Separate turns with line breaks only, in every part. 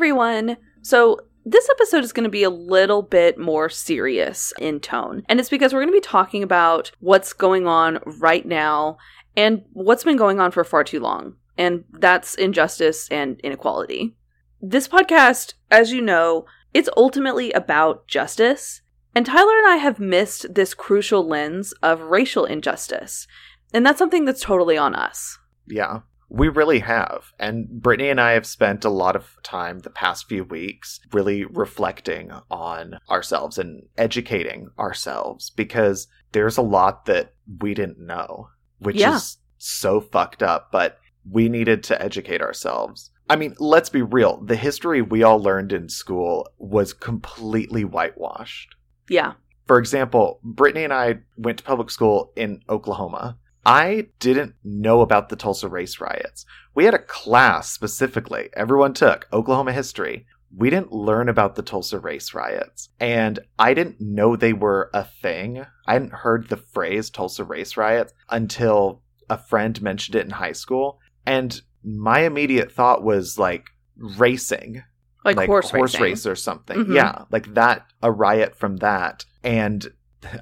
everyone. So, this episode is going to be a little bit more serious in tone. And it's because we're going to be talking about what's going on right now and what's been going on for far too long. And that's injustice and inequality. This podcast, as you know, it's ultimately about justice. And Tyler and I have missed this crucial lens of racial injustice. And that's something that's totally on us.
Yeah. We really have. And Brittany and I have spent a lot of time the past few weeks really reflecting on ourselves and educating ourselves because there's a lot that we didn't know, which
Yeah.
is so fucked up, but we needed to educate ourselves. I mean, let's be real. The history we all learned in school was completely whitewashed.
Yeah.
For example, Brittany and I went to public school in Oklahoma. I didn't know about the Tulsa race riots. We had a class specifically, everyone took Oklahoma history. We didn't learn about the Tulsa race riots. And I didn't know they were a thing. I hadn't heard the phrase Tulsa race riots until a friend mentioned it in high school. And my immediate thought was like racing
Like, horse, racing.
race or something.
Mhm.
Yeah, like that, a riot from that. And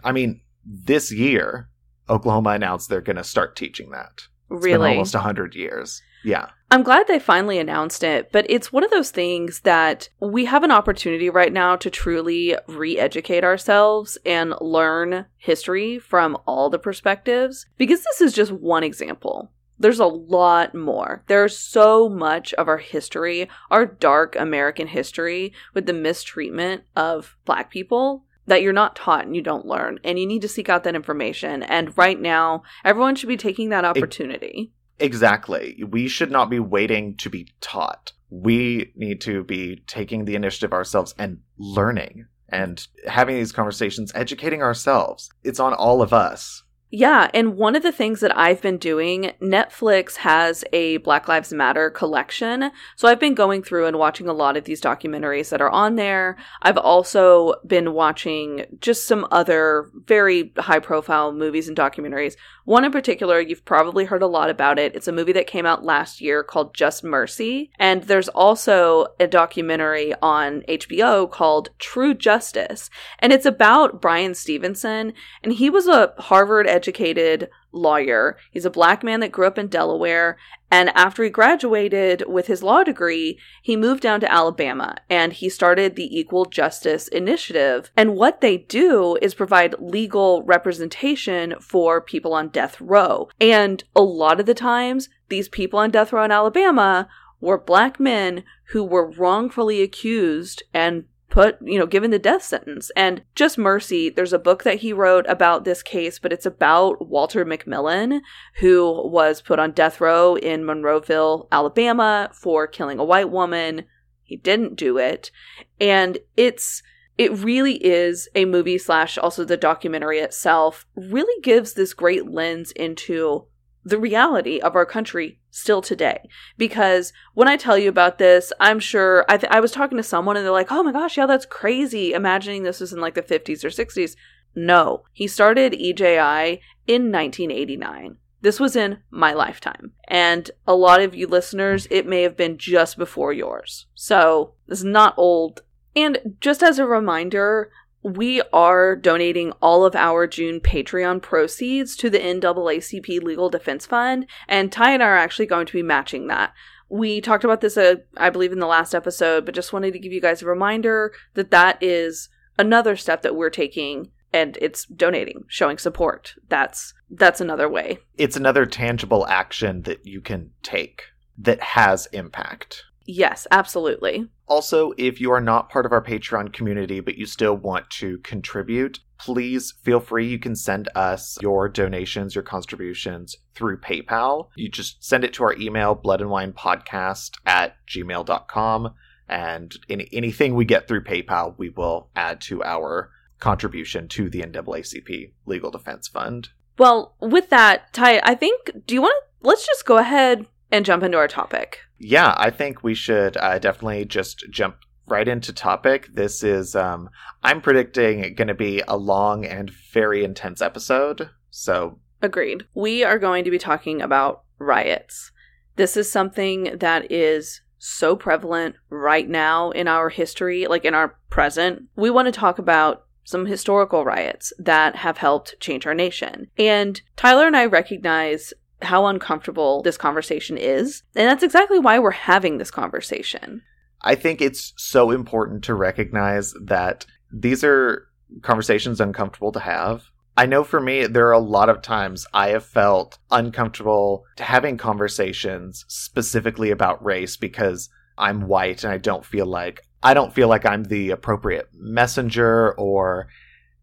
I mean, this year, Oklahoma announced they're going to start teaching that. It's
Really?
almost 100 years. Yeah.
I'm glad they finally announced it, but it's one of those things that we have an opportunity right now to truly re educate ourselves and learn history from all the perspectives because this is just one example. There's a lot more. There's so much of our history, our dark American history, with the mistreatment of Black people that you're not taught and you don't learn. And you need to seek out that information. And right now, everyone should be taking that opportunity.
Exactly. We should not be waiting to be taught. We need to be taking the initiative ourselves and learning and having these conversations, educating ourselves. It's on all of us.
Yeah, and one of the things that I've been doing, Netflix has a Black Lives Matter collection. So I've been going through and watching a lot of these documentaries that are on there. I've also been watching just some other very high profile movies and documentaries. One in particular, you've probably heard a lot about it. It's a movie that came out last year called Just Mercy. And there's also a documentary on HBO called True Justice. And it's about Brian Stevenson. And he was a Harvard educated lawyer. He's a black man that grew up in Delaware. And after he graduated with his law degree, he moved down to Alabama and he started the Equal Justice Initiative. And what they do is provide legal representation for people on death row. And a lot of the times, these people on death row in Alabama were black men who were wrongfully accused and put, you know, given the death sentence. And Just Mercy, there's a book that he wrote about this case, but it's about Walter McMillian, who was put on death row in Monroeville, Alabama for killing a white woman. He didn't do it. And it's, it really is a movie slash also the documentary itself really gives this great lens into the reality of our country still today. Because when I tell you about this, I'm sure I, th- I was talking to someone and they're like, oh my gosh, yeah, that's crazy. Imagining this was in like the 50s or 60s. No, he started EJI in 1989. This was in my lifetime. And a lot of you listeners, it may have been just before yours. So this is not old. And just as a reminder, we are donating all of our June Patreon proceeds to the NAACP Legal Defense Fund, and Ty and I are actually going to be matching that. We talked about this, uh, I believe, in the last episode, but just wanted to give you guys a reminder that that is another step that we're taking, and it's donating, showing support. That's that's another way.
It's another tangible action that you can take that has impact.
Yes, absolutely.
Also, if you are not part of our Patreon community but you still want to contribute, please feel free. You can send us your donations, your contributions through PayPal. You just send it to our email, bloodandwinepodcast at gmail.com. And any, anything we get through PayPal, we will add to our contribution to the NAACP Legal Defense Fund.
Well, with that, Ty, I think, do you want to, let's just go ahead and jump into our topic.
Yeah, I think we should uh, definitely just jump right into topic. This is, um, I'm predicting, going to be a long and very intense episode. So,
Agreed. We are going to be talking about riots. This is something that is so prevalent right now in our history, like in our present. We want to talk about some historical riots that have helped change our nation. And Tyler and I recognize how uncomfortable this conversation is. And that's exactly why we're having this conversation.
I think it's so important to recognize that these are conversations uncomfortable to have. I know for me, there are a lot of times I have felt uncomfortable having conversations specifically about race because I'm white and I don't feel like I don't feel like I'm the appropriate messenger or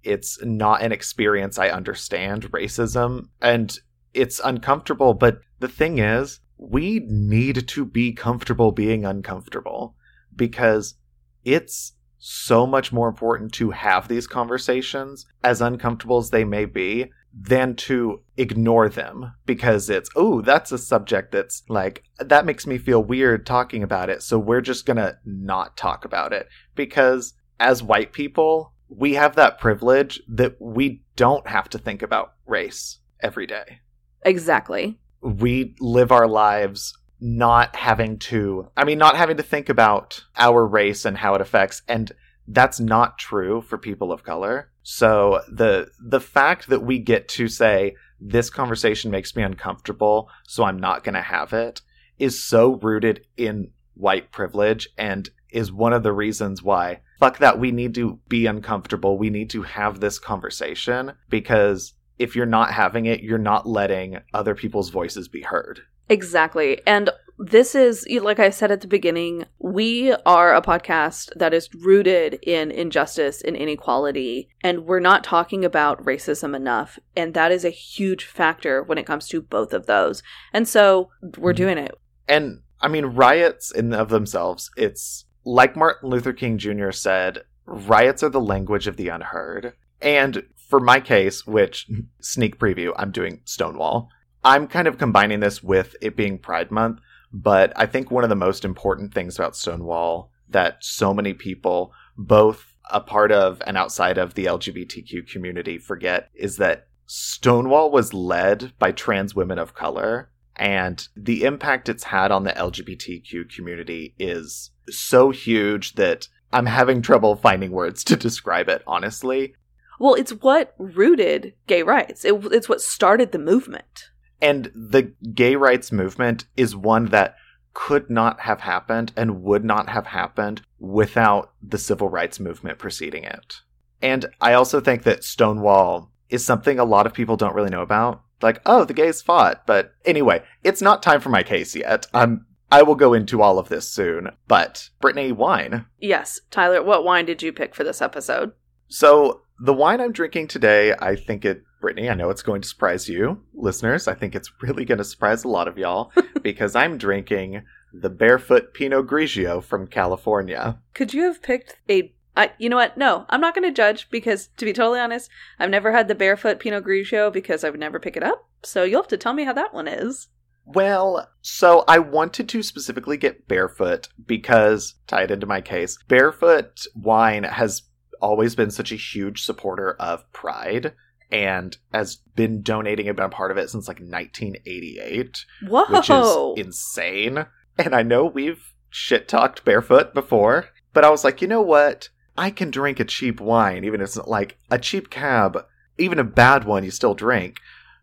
it's not an experience I understand racism and it's uncomfortable but the thing is we need to be comfortable being uncomfortable because it's so much more important to have these conversations, as uncomfortable as they may be, than to ignore them because it's, oh, that's a subject that's like, that makes me feel weird talking about it. So we're just going to not talk about it because as white people, we have that privilege that we don't have to think about race every day.
Exactly.
We live our lives not having to i mean not having to think about our race and how it affects and that's not true for people of color so the the fact that we get to say this conversation makes me uncomfortable so i'm not going to have it is so rooted in white privilege and is one of the reasons why fuck that we need to be uncomfortable we need to have this conversation because if you're not having it you're not letting other people's voices be heard
Exactly. And this is, like I said at the beginning, we are a podcast that is rooted in injustice and inequality, and we're not talking about racism enough. And that is a huge factor when it comes to both of those. And so we're mm-hmm. doing it.
And I mean, riots in of themselves, it's like Martin Luther King Jr. said, riots are the language of the unheard. And for my case, which sneak preview, I'm doing Stonewall. I'm kind of combining this with it being Pride Month, but I think one of the most important things about Stonewall that so many people, both a part of and outside of the LGBTQ community, forget is that Stonewall was led by trans women of color. And the impact it's had on the LGBTQ community is so huge that I'm having trouble finding words to describe it, honestly.
Well, it's what rooted gay rights. It, it's what started the movement.
And the gay rights movement is one that could not have happened and would not have happened without the civil rights movement preceding it. And I also think that Stonewall is something a lot of people don't really know about. Like, oh, the gays fought. But anyway, it's not time for my case yet. I'm I will go into all of this soon. But Brittany, wine.
Yes, Tyler, what wine did you pick for this episode?
So the wine I'm drinking today, I think it Brittany, I know it's going to surprise you, listeners. I think it's really going to surprise a lot of y'all because I'm drinking the Barefoot Pinot Grigio from California.
Could you have picked a I, you know what? No, I'm not going to judge because, to be totally honest, I've never had the barefoot Pinot Grigio because I would never pick it up. So you'll have to tell me how that one is.
Well, so I wanted to specifically get barefoot because, tied into my case, barefoot wine has always been such a huge supporter of pride and has been donating and been a part of it since like 1988.
Whoa.
Which is insane. And I know we've shit talked barefoot before, but I was like, you know what? I can drink a cheap wine, even if it's not like a cheap cab, even a bad one you still drink.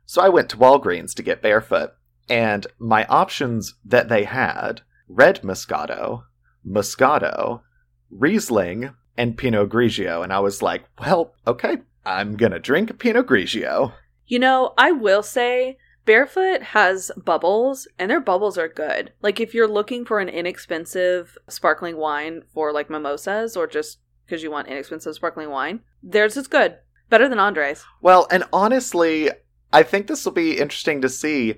So I went to Walgreens to get barefoot, and my options that they had red Moscato, Moscato, Riesling, and Pinot Grigio. And I was like, well, okay, I'm gonna drink a Pinot Grigio.
You know, I will say Barefoot has bubbles, and their bubbles are good. Like, if you're looking for an inexpensive sparkling wine for like mimosas or just because you want inexpensive sparkling wine, theirs is good. Better than Andres.
Well, and honestly, I think this will be interesting to see.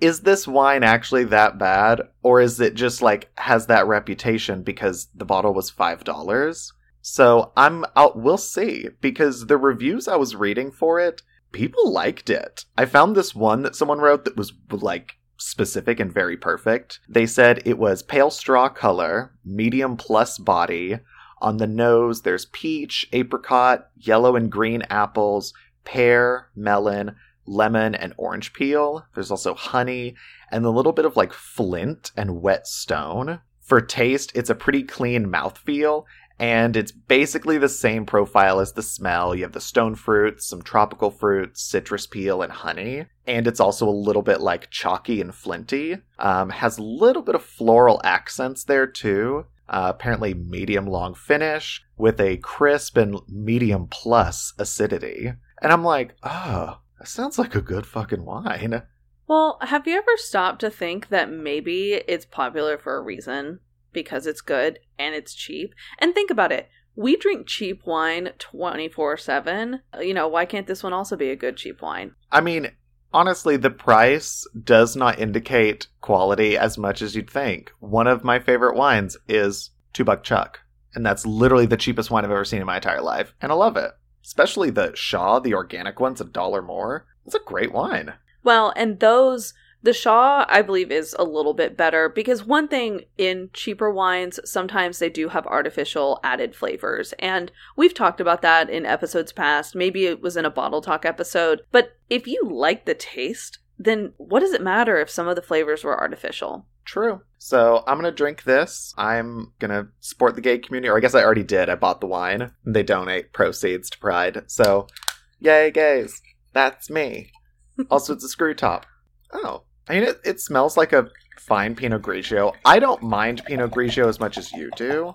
Is this wine actually that bad? Or is it just like has that reputation because the bottle was $5? So I'm out. We'll see because the reviews I was reading for it, people liked it. I found this one that someone wrote that was like specific and very perfect. They said it was pale straw color, medium plus body. On the nose, there's peach, apricot, yellow and green apples, pear, melon, lemon, and orange peel. There's also honey and a little bit of like flint and wet stone For taste, it's a pretty clean mouthfeel, and it's basically the same profile as the smell. You have the stone fruits, some tropical fruits, citrus peel, and honey. And it's also a little bit like chalky and flinty. Um, has a little bit of floral accents there too. Uh, apparently, medium long finish with a crisp and medium plus acidity. And I'm like, oh, that sounds like a good fucking wine.
Well, have you ever stopped to think that maybe it's popular for a reason? Because it's good and it's cheap? And think about it. We drink cheap wine 24 7. Uh, you know, why can't this one also be a good cheap wine?
I mean, honestly, the price does not indicate quality as much as you'd think. One of my favorite wines is Two Buck Chuck, and that's literally the cheapest wine I've ever seen in my entire life, and I love it. Especially the Shaw, the organic one's a dollar more. It's a great wine.
Well, and those the Shaw, I believe, is a little bit better because one thing in cheaper wines, sometimes they do have artificial added flavors. And we've talked about that in episodes past. Maybe it was in a bottle talk episode. But if you like the taste, then what does it matter if some of the flavors were artificial?
True. So I'm gonna drink this. I'm gonna support the gay community, or I guess I already did. I bought the wine. They donate proceeds to Pride. So, yay, gays! That's me. also, it's a screw top. Oh, I mean, it, it smells like a fine Pinot Grigio. I don't mind Pinot Grigio as much as you do.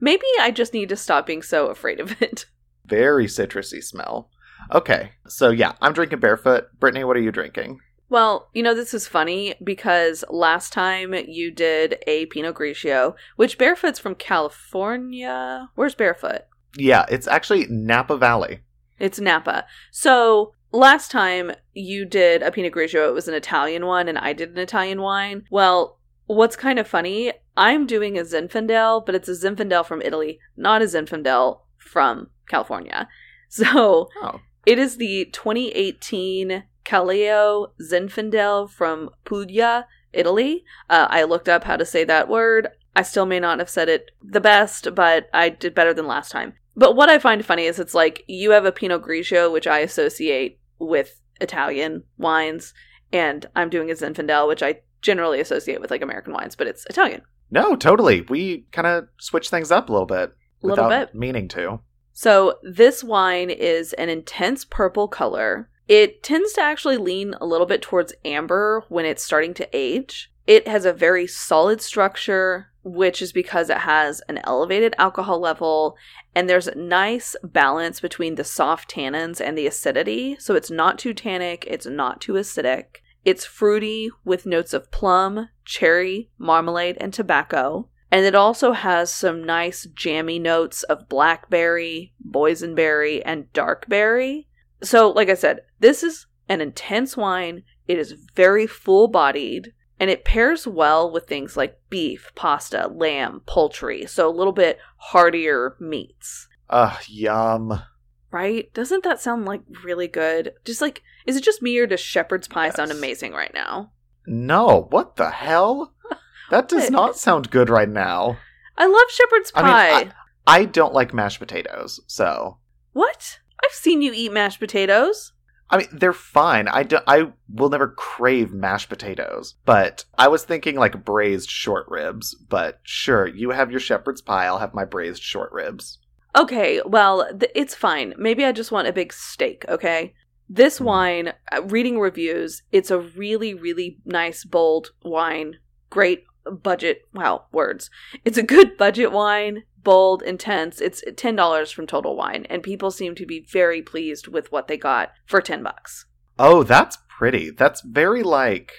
Maybe I just need to stop being so afraid of it.
Very citrusy smell. Okay, so yeah, I'm drinking barefoot. Brittany, what are you drinking?
Well, you know, this is funny because last time you did a Pinot Grigio, which Barefoot's from California. Where's Barefoot?
Yeah, it's actually Napa Valley.
It's Napa. So last time you did a Pinot Grigio, it was an Italian one, and I did an Italian wine. Well, what's kind of funny, I'm doing a Zinfandel, but it's a Zinfandel from Italy, not a Zinfandel from California. So
Oh.
it is the 2018 Caleo Zinfandel from Puglia, Italy. Uh, I looked up how to say that word. I still may not have said it the best, but I did better than last time. But what I find funny is it's like you have a Pinot Grigio, which I associate with Italian wines, and I'm doing a Zinfandel, which I generally associate with like American wines, but it's Italian.
No, totally. We kind of switch things up a little bit.
Little bit.
Meaning to.
So this wine is an intense purple color. It tends to actually lean a little bit towards amber when it's starting to age. It has a very solid structure, which is because it has an elevated alcohol level and there's a nice balance between the soft tannins and the acidity. So it's not too tannic, it's not too acidic. It's fruity with notes of plum, cherry, marmalade, and tobacco. And it also has some nice jammy notes of blackberry, boysenberry, and darkberry. So, like I said, this is an intense wine. It is very full bodied and it pairs well with things like beef, pasta, lamb, poultry. So, a little bit heartier meats,
Ugh, yum.
right? Doesn't that sound like really good? Just like, is it just me or does shepherd's pie sound amazing right now?
No, what the hell? That does not sound good right now.
I love shepherd's
I
pie.
mean, I don't like mashed potatoes, so
what? I've seen you eat mashed potatoes.
I mean they're fine. I do, I will never crave mashed potatoes, but I was thinking like braised short ribs. But sure, you have your shepherd's pie. I'll have my braised short ribs.
Okay, well, th- it's fine. Maybe I just want a big steak, okay? This
Mhm.
wine, uh, reading reviews, it's a really, really nice, bold wine. Great budget. Wow, words. It's a good budget wine, bold, intense. It's $10 from Total Wine, and people seem to be very pleased with what they got for 10 bucks.
Oh, that's pretty. That's very like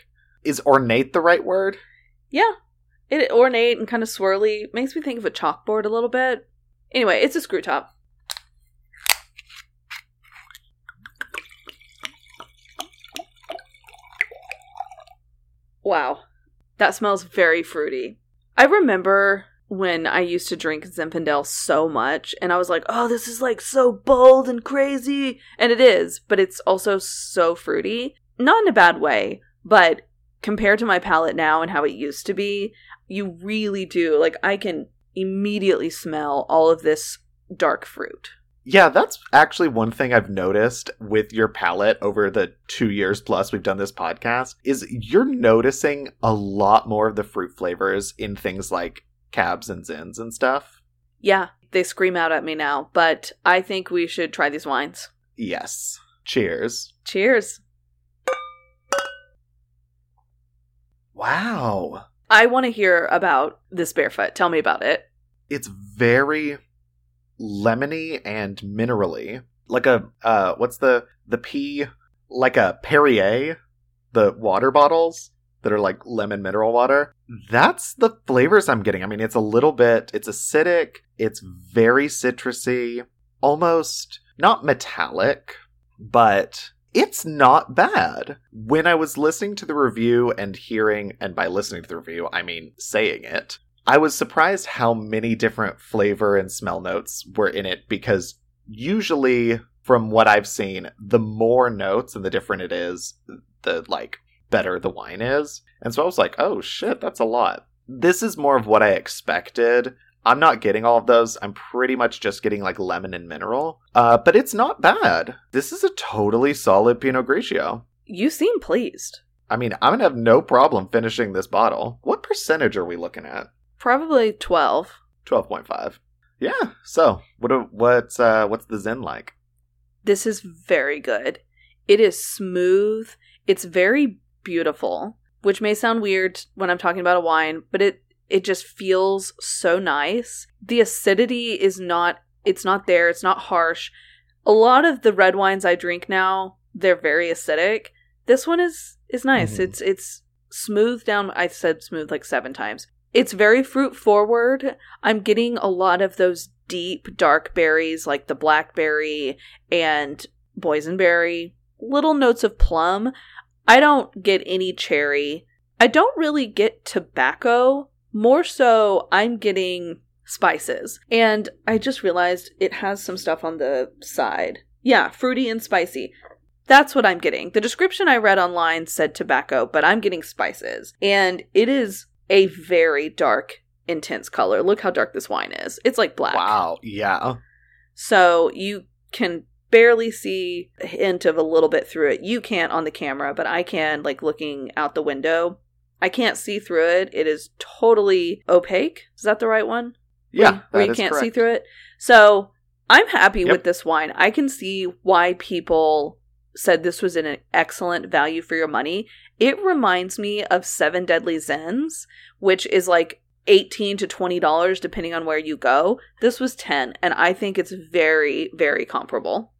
is ornate the right word?
Yeah. It ornate and kind of swirly. Makes me think of a chalkboard a little bit. Anyway, it's a screw top. Wow. That smells very fruity. I remember when I used to drink Zinfandel so much, and I was like, oh, this is like so bold and crazy. And it is, but it's also so fruity. Not in a bad way, but compared to my palate now and how it used to be, you really do. Like, I can immediately smell all of this dark fruit.
Yeah, that's actually one thing I've noticed with your palette over the two years plus we've done this podcast is you're noticing a lot more of the fruit flavors in things like cabs and zins and stuff.
Yeah, they scream out at me now, but I think we should try these wines.
Yes. Cheers.
Cheers.
Wow.
I want to hear about this barefoot. Tell me about it.
It's very lemony and minerally. Like a uh what's the the pea like a Perrier, the water bottles that are like lemon mineral water. That's the flavors I'm getting. I mean, it's a little bit it's acidic, it's very citrusy, almost not metallic, but it's not bad. When I was listening to the review and hearing, and by listening to the review, I mean saying it, I was surprised how many different flavor and smell notes were in it because usually, from what I've seen, the more notes and the different it is, the like better the wine is. And so I was like, oh shit, that's a lot. This is more of what I expected. I'm not getting all of those. I'm pretty much just getting like lemon and mineral. Uh, but it's not bad. This is a totally solid Pinot Grigio.
You seem pleased.
I mean, I'm gonna have no problem finishing this bottle. What percentage are we looking at?
Probably 12.
Twelve point five. Yeah. So, what what's uh what's the Zin like?
This is very good. It is smooth. It's very beautiful, which may sound weird when I'm talking about a wine, but it it just feels so nice. The acidity is not it's not there, it's not harsh. A lot of the red wines I drink now, they're very acidic. This one is is nice.
Mhm.
It's it's smooth down. I said smooth like 7 times. It's very fruit forward. I'm getting a lot of those deep dark berries like the blackberry and boysenberry, little notes of plum. I don't get any cherry. I don't really get tobacco. More so, I'm getting spices. And I just realized it has some stuff on the side. Yeah, fruity and spicy. That's what I'm getting. The description I read online said tobacco, but I'm getting spices. And it is a very dark, intense color. Look how dark this wine is. It's like black.
Wow. Yeah.
So you can barely see a hint of a little bit through it. You can't on the camera, but I can, like looking out the window. I can't see through it. It is totally opaque. Is that the right one?
Yeah.
where
that
you can't see through it. So I'm happy
Yep.
with this wine. I can see why people said this was an excellent value for your money. It reminds me of Seven Deadly Zins, which is like 18 to 20 dollars depending on where you go. This was 10 and I think it's very very comparable.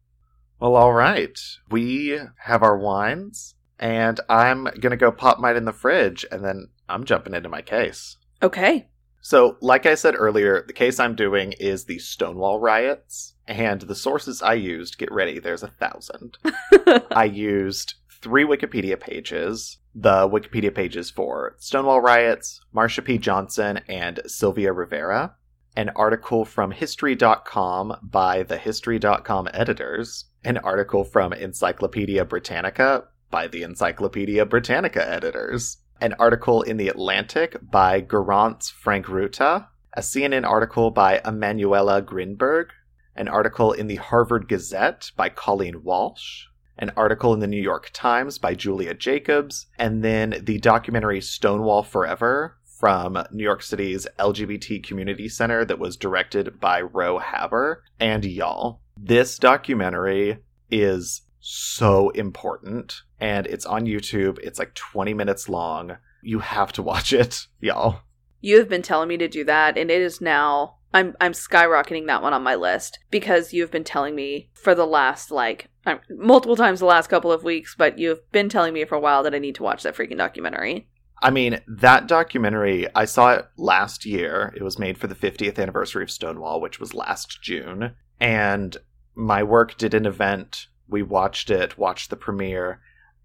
Well, all right. We have our wines, and I'm gonna go pop mine in the fridge, and then I'm jumping into my case.
Okay.
So, like I said earlier, the case I'm doing is the Stonewall riots, and the sources I used, get ready, there's a thousand. I used three Wikipedia pages. The Wikipedia pages for Stonewall riots, Marsha P. Johnson, and Sylvia Rivera. An article from History.com by the History.com editors. An article from Encyclopedia Britannica by the Encyclopedia Britannica editors. An article in The Atlantic by Garance Franke-Ruta. A CNN article by Emanuella Grinberg. An article in the Harvard Gazette by Colleen Walsh an article in the New York Times by Julia Jacobs, and then the documentary Stonewall Forever from New York City's LGBT Community Center that was directed by Ro Haber. And y'all, this documentary is so important, and it's on YouTube. It's like 20 minutes long. You have to watch it, y'all.
You have been telling me to do that and it is now I'm I'm skyrocketing that one on my list because you've been telling me for the last like multiple times the last couple of weeks, but you've been telling me for a while that I need to watch that freaking documentary.
I mean, that documentary, I saw it last year. It was made for the 50th anniversary of Stonewall, which was last June. And my work did an event. We watched it, watched the premiere.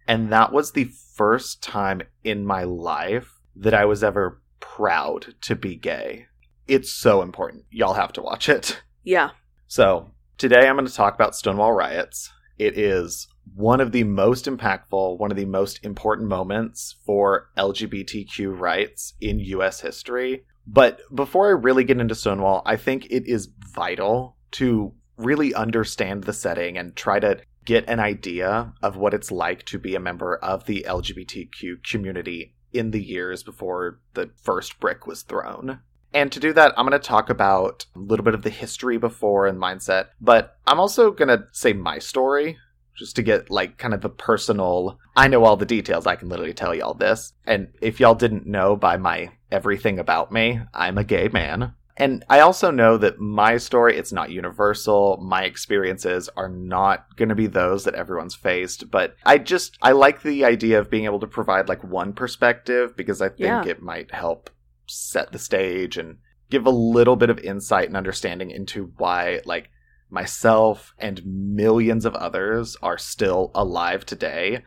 And that was the first time in my life that I was ever proud to be gay. It's so important. Y'all have to watch it.
Yeah.
So, today I'm going to talk about Stonewall riots. It is one of the most impactful, one of the most important moments for LGBTQ rights in US history. But before I really get into Stonewall, I think it is vital to really understand the setting and try to get an idea of what it's like to be a member of the LGBTQ community in the years before the first brick was thrown. And to do that, I'm going to talk about a little bit of the history before and mindset, but I'm also going to say my story just to get like kind of the personal. I know all the details. I can literally tell you all this. And if y'all didn't know by my everything about me, I'm a gay man. And I also know that my story, it's not universal. My experiences are not going to be those that everyone's faced. But I just, I like the idea of being able to provide like one perspective because I think
Yeah.
it might help set the stage and give a little bit of insight and understanding into why, like, myself and millions of others are still alive today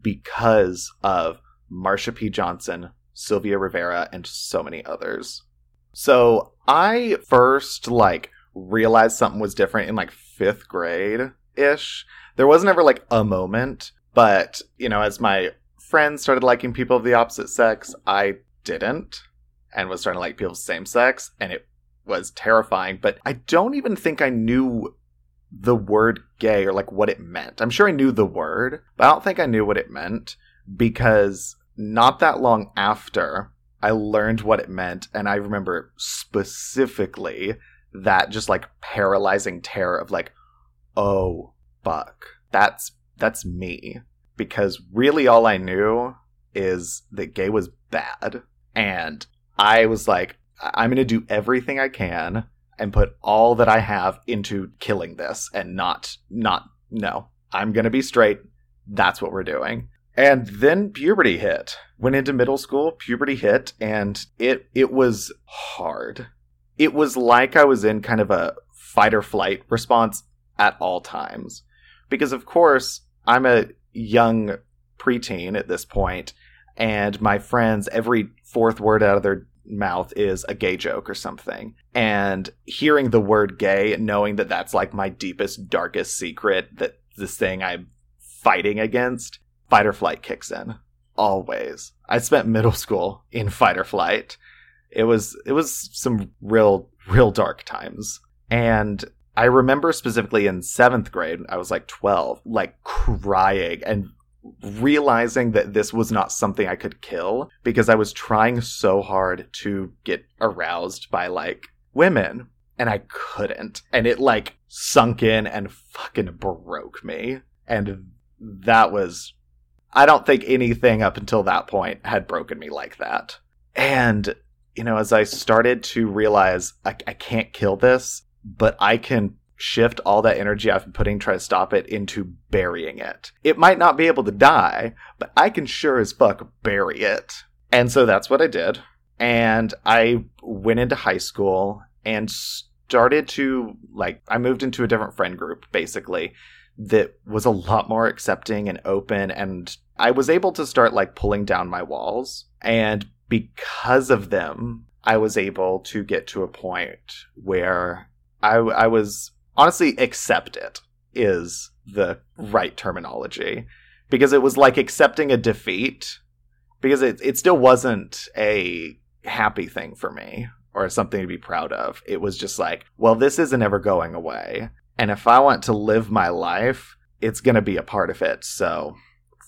because of Marsha P. Johnson, Sylvia Rivera, and so many others. So I first like realized something was different in like fifth grade ish. There wasn't ever like a moment, but you know, as my friends started liking people of the opposite sex, I didn't and was starting to like people same sex, and it was terrifying. But I don't even think I knew the word gay or like what it meant. I'm sure I knew the word, but I don't think I knew what it meant because not that long after I learned what it meant, and I remember specifically that just like paralyzing terror of like, oh fuck, that's that's me. Because really all I knew is that gay was bad. And I was like, I'm gonna do everything I can and put all that I have into killing this and not not no. I'm gonna be straight. That's what we're doing. And then puberty hit. Went into middle school, puberty hit, and it it was hard. It was like I was in kind of a fight or flight response at all times. Because of course, I'm a young preteen at this point, and my friends, every fourth word out of their mouth is a gay joke or something. And hearing the word gay, knowing that that's like my deepest, darkest secret, that this thing I'm fighting against, fight or flight kicks in. Always. I spent middle school in fight or flight. It was it was some real real dark times. And I remember specifically in seventh grade, I was like 12, like crying and realizing that this was not something I could kill because I was trying so hard to get aroused by like women and I couldn't. And it like sunk in and fucking broke me. And that was, I don't think anything up until that point had broken me like that. And, you know, as I started to realize I, I can't kill this, but I can shift all that energy I've been putting trying to stop it into burying it. It might not be able to die, but I can sure as fuck bury it. And so that's what I did. And I went into high school and started to, like, I moved into a different friend group, basically, that was a lot more accepting and open. And I was able to start, like, pulling down my walls. And because of them, I was able to get to a point where I, I was honestly accept it is the right terminology because it was like accepting a defeat because it it still wasn't a happy thing for me or something to be proud of. It was just like, well, this isn't ever going away. And if I want to live my life, it's going to be a part of it. So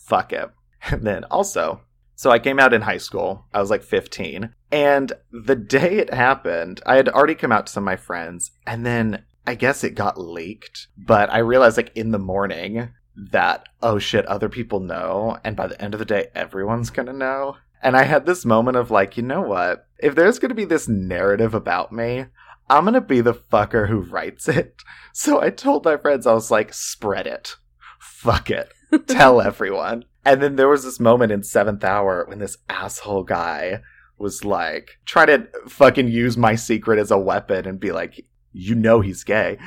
fuck it. And then also, so I came out in high school. I was like 15. And the day it happened, I had already come out to some of my friends. And then I guess it got leaked. But I realized, like, in the morning that, oh shit, other people know. And by the end of the day, everyone's going to know. And I had this moment of, like, you know what? If there's going to be this narrative about me, I'm going to be the fucker who writes it. So I told my friends, I was like, spread it. Fuck it. Tell everyone. And then there was this moment in seventh hour when this asshole guy was like, try to fucking use my secret as a weapon and be like, you know he's gay.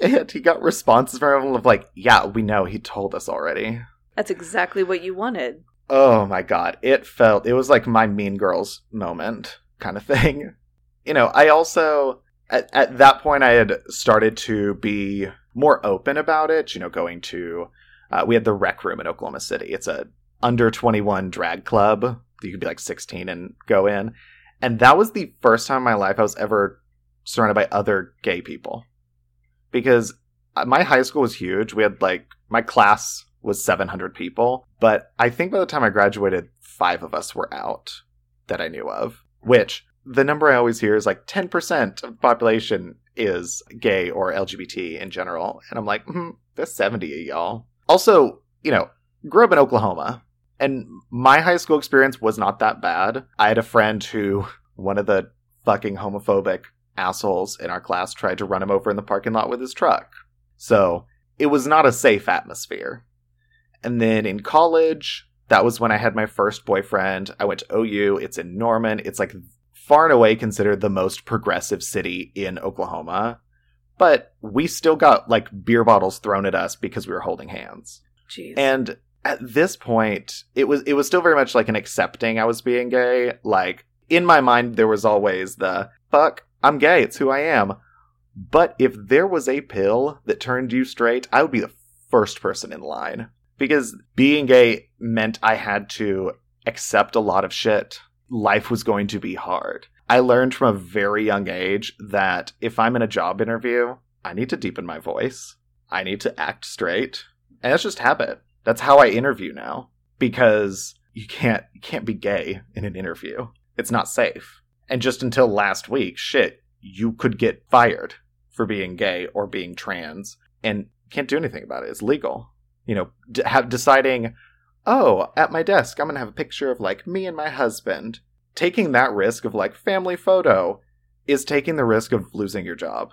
And he got responses from everyone of like, yeah, we know, he told us already.
That's exactly what you wanted.
Oh my god, it felt, it was like my Mean Girls moment kind of thing. You know, I also, at, at that point, I had started to be more open about it, you know, going to, uh, we had the rec room in Oklahoma City. It's a under 21 drag club. You could be like 16 and go in. And that was the first time in my life I was ever surrounded by other gay people. because uh, my high school was huge. We had like my class was 700 people, but I think by the time I graduated, five of us were out that I knew of, which the number I always hear is like 10% of the population is gay or LGBT in general. And I'm like, mm, there's 70 of y'all. Also, you know, grew up in Oklahoma, and my high school experience was not that bad. I had a friend who, one of the fucking homophobic assholes in our class, tried to run him over in the parking lot with his truck. So it was not a safe atmosphere. And then in college, that was when I had my first boyfriend. I went to OU. It's in Norman. It's like far and away considered the most progressive city in Oklahoma. But we still got like beer bottles thrown at us because we were holding hands.
Jeez.
And at this point, it was it was still very much like an accepting I was being gay. Like in my mind, there was always the fuck, I'm gay, it's who I am. But if there was a pill that turned you straight, I would be the first person in line. Because being gay meant I had to accept a lot of shit. Life was going to be hard. I learned from a very young age that if I'm in a job interview, I need to deepen my voice. I need to act straight. And that's just habit. That's how I interview now. Because you can't you can't be gay in an interview. It's not safe. And just until last week, shit, you could get fired for being gay or being trans and can't do anything about it. It's legal. You know, d- have deciding, oh, at my desk, I'm going to have a picture of like me and my husband. Taking that risk of like family photo is taking the risk of losing your job.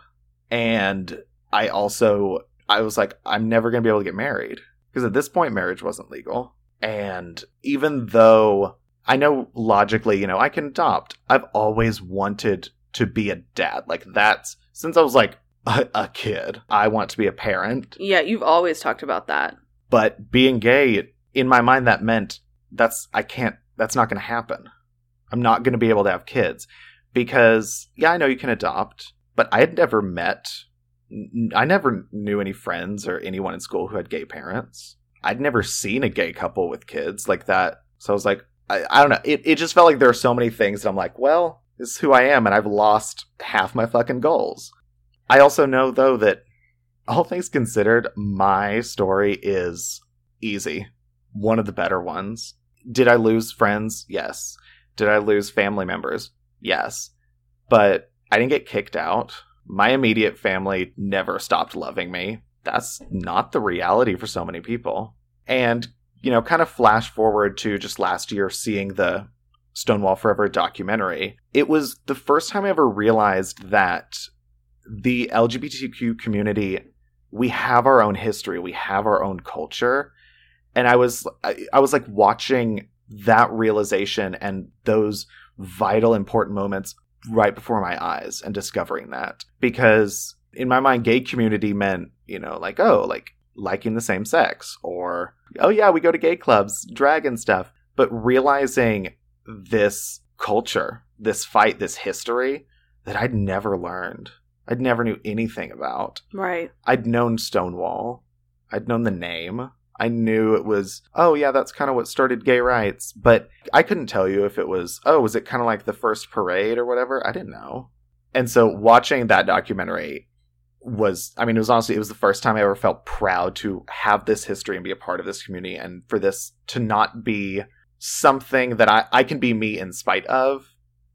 And I also, I was like, I'm never going to be able to get married because at this point, marriage wasn't legal. And even though I know logically, you know, I can adopt, I've always wanted to be a dad. Like that's since I was like a, a kid, I want to be a parent.
yeah, you've always talked about that.
But being gay, in my mind, that meant that's I can't. That's not going to happen. I'm not going to be able to have kids because yeah, I know you can adopt, but I had never met. I never knew any friends or anyone in school who had gay parents. I'd never seen a gay couple with kids like that. So I was like, I, I don't know. It, it just felt like there are so many things that I'm like, well, this is who I am, and I've lost half my fucking goals. I also know, though, that all things considered, my story is easy. One of the better ones. Did I lose friends? Yes. Did I lose family members? Yes. But I didn't get kicked out. My immediate family never stopped loving me. That's not the reality for so many people. And, you know, kind of flash forward to just last year seeing the Stonewall Forever documentary. It was the first time I ever realized that the LGBTQ community, we have our own history, we have our own culture. And I was I, I was like watching that realization and those vital important moments right before my eyes and discovering that because in my mind gay community meant you know like oh like liking the same sex or oh yeah we go to gay clubs drag and stuff. But realizing this culture this fight this history that i'd never learned i'd never knew anything about.
Right.
i'd known stonewall. I'd known the name. I knew it was oh yeah that's kind of what started gay rights. But i couldn't tell you if it was oh was it kind of like the first parade or whatever? I didn't know. And so watching that documentary was i mean it was honestly it was the first time i ever felt proud to have this history and be a part of this community and for this to not be something that i, I can be me in spite of.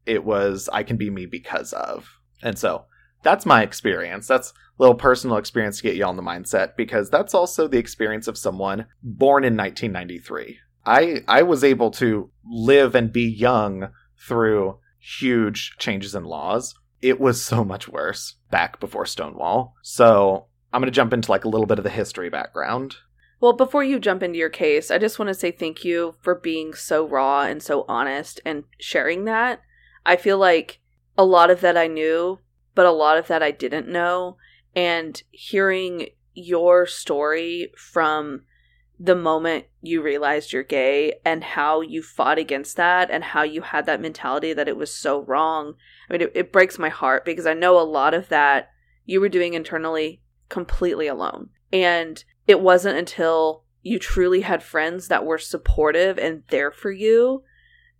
It was i can be me because of. And so that's my experience. That's a little personal experience to get you on the mindset because that's also the experience of someone born in 1993 i i was able to live and be young through huge changes in laws it was so much worse back before Stonewall. So I'm going to jump into like a little bit of the history background.
Well, before you jump into your case, I just want to say thank you for being so raw and so honest and sharing that. I feel like a lot of that I knew, but a lot of that I didn't know. And hearing your story from the moment you realized you're gay and how you fought against that and how you had that mentality that it was so wrong. I mean, it, it breaks my heart because I know a lot of that you were doing internally completely alone. And it wasn't until you truly had friends that were supportive and there for you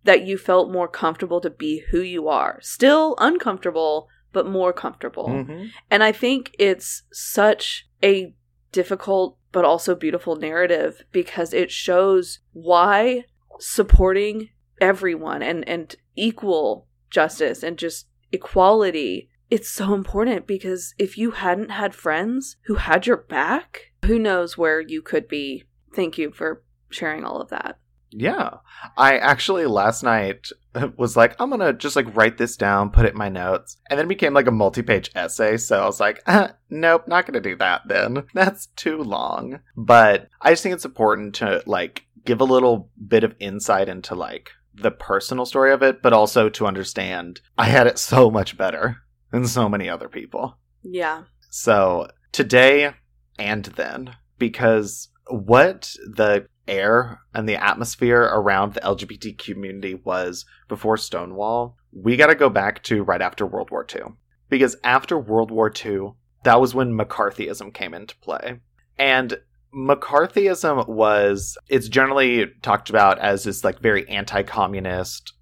that you felt more comfortable to be who you are. Still uncomfortable, but more comfortable.
Mhm.
And I think it's such a difficult but also beautiful narrative because it shows why supporting everyone and, and equal justice and just equality it's so important because if you hadn't had friends who had your back who knows where you could be thank you for sharing all of that
Yeah. I actually last night was like, I'm gonna just like write this down, put it in my notes, and then it became like a multi page essay. So I was like, uh, nope, not gonna do that then. That's too long. But I just think it's important to like give a little bit of insight into like the personal story of it, but also to understand I had it so much better than so many other people.
yeah
So today and then, because what the air and the atmosphere around the LGBT community was before Stonewall, we got to go back to right after World War II. Because after World War II, that was when McCarthyism came into play. And McCarthyism was, it's generally talked about as this like very anti communist,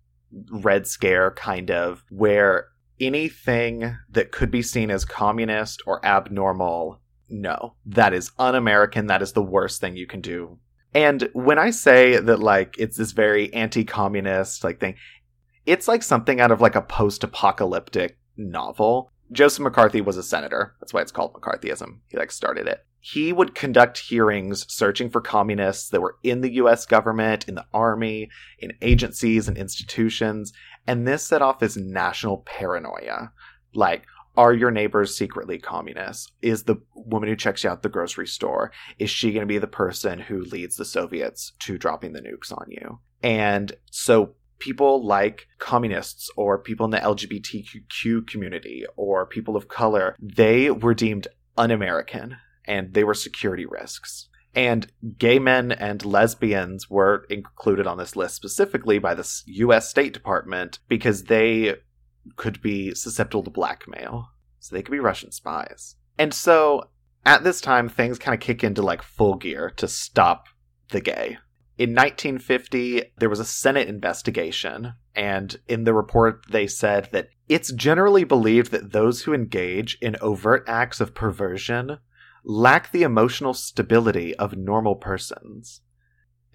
Red Scare kind of, where anything that could be seen as communist or abnormal, no, that is un American. That is the worst thing you can do. And when I say that, like, it's this very anti communist, like, thing, it's like something out of like a post apocalyptic novel. Joseph McCarthy was a senator. That's why it's called McCarthyism. He like started it. He would conduct hearings searching for communists that were in the US government, in the army, in agencies and institutions, and this set off this national paranoia. Like, are your neighbors secretly communists? Is the woman who checks you out the grocery store, is she going to be the person who leads the Soviets to dropping the nukes on you? And so people like communists or people in the LGBTQ community or people of color, they were deemed un American and they were security risks. And gay men and lesbians were included on this list specifically by the US State Department because they could be susceptible to blackmail. So they could be Russian spies. And so at this time, things kind of kick into like full gear to stop the gay. In 1950, there was a Senate investigation, and in the report, they said that it's generally believed that those who engage in overt acts of perversion lack the emotional stability of normal persons.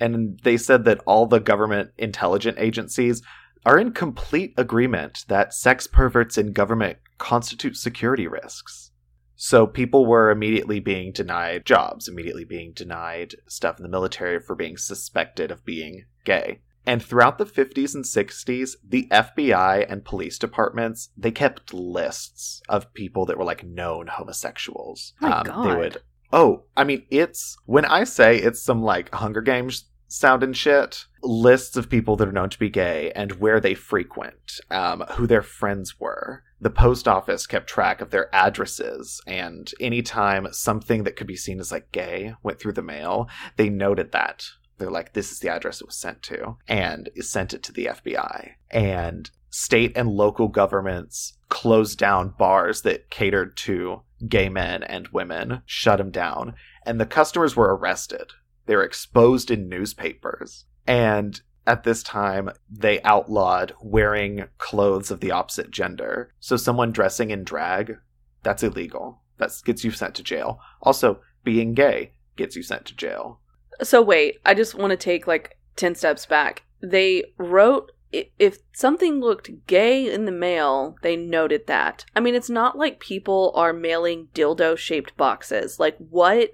And they said that all the government intelligence agencies are in complete agreement that sex perverts in government constitute security risks. So people were immediately being denied jobs, immediately being denied stuff in the military for being suspected of being gay. And throughout the 50s and 60s, the FBI and police departments, they kept lists of people that were like known homosexuals.
My
Um, They would Oh, I mean, it's when I say it's some like Hunger Games sound and shit, lists of people that are known to be gay and where they frequent, um, who their friends were. The post office kept track of their addresses, and anytime something that could be seen as like gay went through the mail, they noted that. They're like, this is the address it was sent to, and sent it to the FBI. And state and local governments closed down bars that catered to gay men and women, shut them down, and the customers were arrested. They were exposed in newspapers. And at this time, they outlawed wearing clothes of the opposite gender. So someone dressing in drag, that's illegal. That gets you sent to jail. Also, being gay gets you sent to jail.
So wait, I just want to take like 10 steps back. They wrote if something looked gay in the mail, they noted that. I mean, it's not like people are mailing dildo shaped boxes. Like what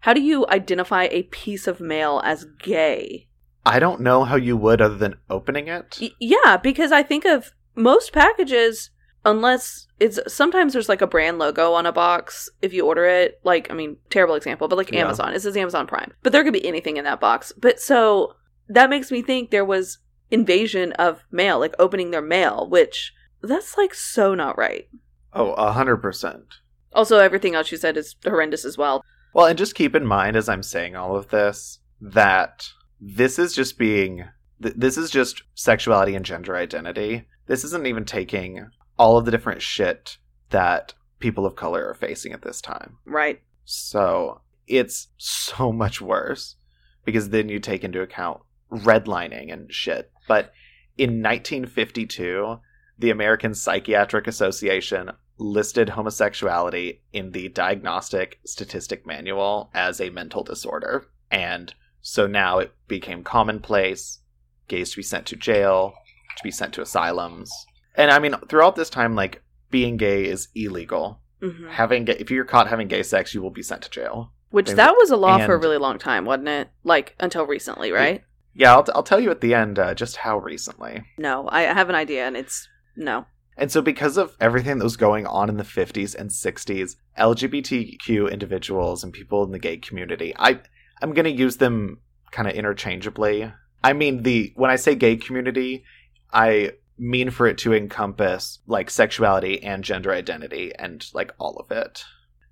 how do you identify a piece of mail as gay?
I don't know how you would other than opening it.
Y- yeah, because I think of most packages unless it's sometimes there's like a brand logo on a box if you order it like i mean terrible example but like
Yeah.
amazon it says amazon prime but there could be anything in that box but so that makes me think there was invasion of mail like opening their mail which that's like so not right
Oh, a hundred percent.
also everything else you said is horrendous as well
Well, and just keep in mind as I'm saying all of this that this is just being th- this is just sexuality and gender identity. This isn't even taking all of the different shit that people of color are facing at this time.
right
So it's so much worse because then you take into account redlining and shit. But in 1952, the American Psychiatric Association listed homosexuality in the Diagnostic Statistic Manual as a mental disorder. And so now it became commonplace gays to be sent to jail, to be sent to asylums. And I mean, throughout this time, like, being gay is illegal.
Mhm.
Having ga- if you're caught having gay sex, you will be sent to jail.
Which that was a law for a really long time, wasn't it? Like until recently, right?
Yeah, I'll, I'll tell you at the end uh, just how recently.
No, I have an idea, and it's no.
And so, because of everything that was going on in the 50s and 60s, LGBTQ individuals and people in the gay community, I I'm going to use them kind of interchangeably. I mean, the when I say gay community, I mean for it to encompass like sexuality and gender identity and like all of it.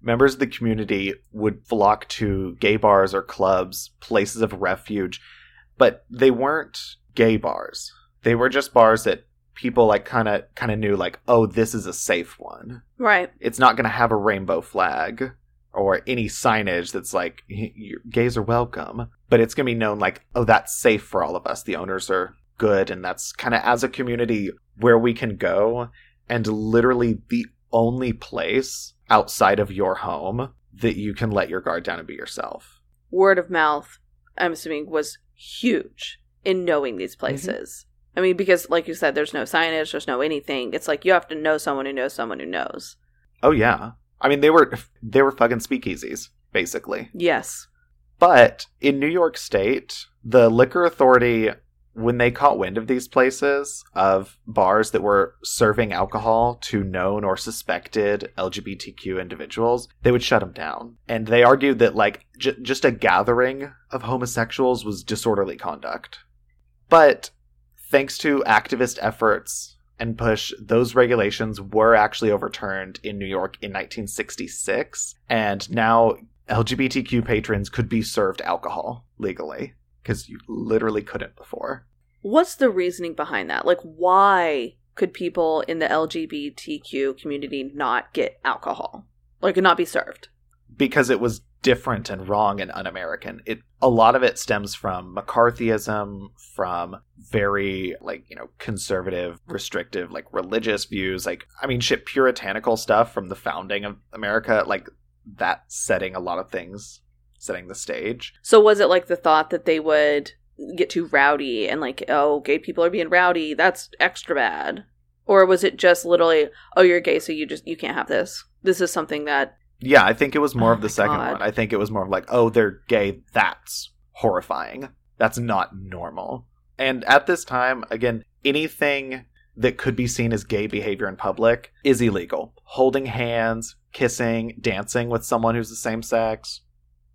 Members of the community would flock to gay bars or clubs, places of refuge, but they weren't gay bars. They were just bars that people like kind of kind of knew like, "Oh, this is a safe one."
Right.
It's not going to have a rainbow flag or any signage that's like "Y- y- gays are welcome, but it's going to be known like, "Oh, that's safe for all of us. The owners are good." And that's kind of as a community where we can go and literally the only place outside of your home that you can let your guard down and be yourself.
Word of mouth, I'm assuming, was huge in knowing these
Mm-hmm.
places. I mean, because like you said, there's no signage, there's no anything. It's like you have to know someone who knows someone who knows.
Oh yeah. I mean they were they were fucking speakeasies basically.
Yes.
But in New York State, the liquor authority when they caught wind of these places of bars that were serving alcohol to known or suspected LGBTQ individuals, they would shut them down. And they argued that like j- just a gathering of homosexuals was disorderly conduct. But thanks to activist efforts and push, those regulations were actually overturned in New York in 1966. And now LGBTQ patrons could be served alcohol legally because you literally couldn't before.
What's the reasoning behind that? Like, why could people in the LGBTQ community not get alcohol? Like, could not be served?
Because it was different and wrong and un-American. It a lot of it stems from McCarthyism, from very like you know conservative, restrictive, like religious views. Like I mean, shit, puritanical stuff from the founding of America. Like that setting a lot of things, setting the stage.
So, was it like the thought that they would get too rowdy and, like, oh, gay people are being rowdy? That's extra bad. Or was it just literally, oh, you're gay, so you just, you can't have this? This is something that,
Yeah, I think it was more
Oh
of the second
God.
one. I think it was more of like, oh, they're gay. That's horrifying. That's not normal. And at this time, again, anything that could be seen as gay behavior in public is illegal. Holding hands, kissing, dancing with someone who's the same sex,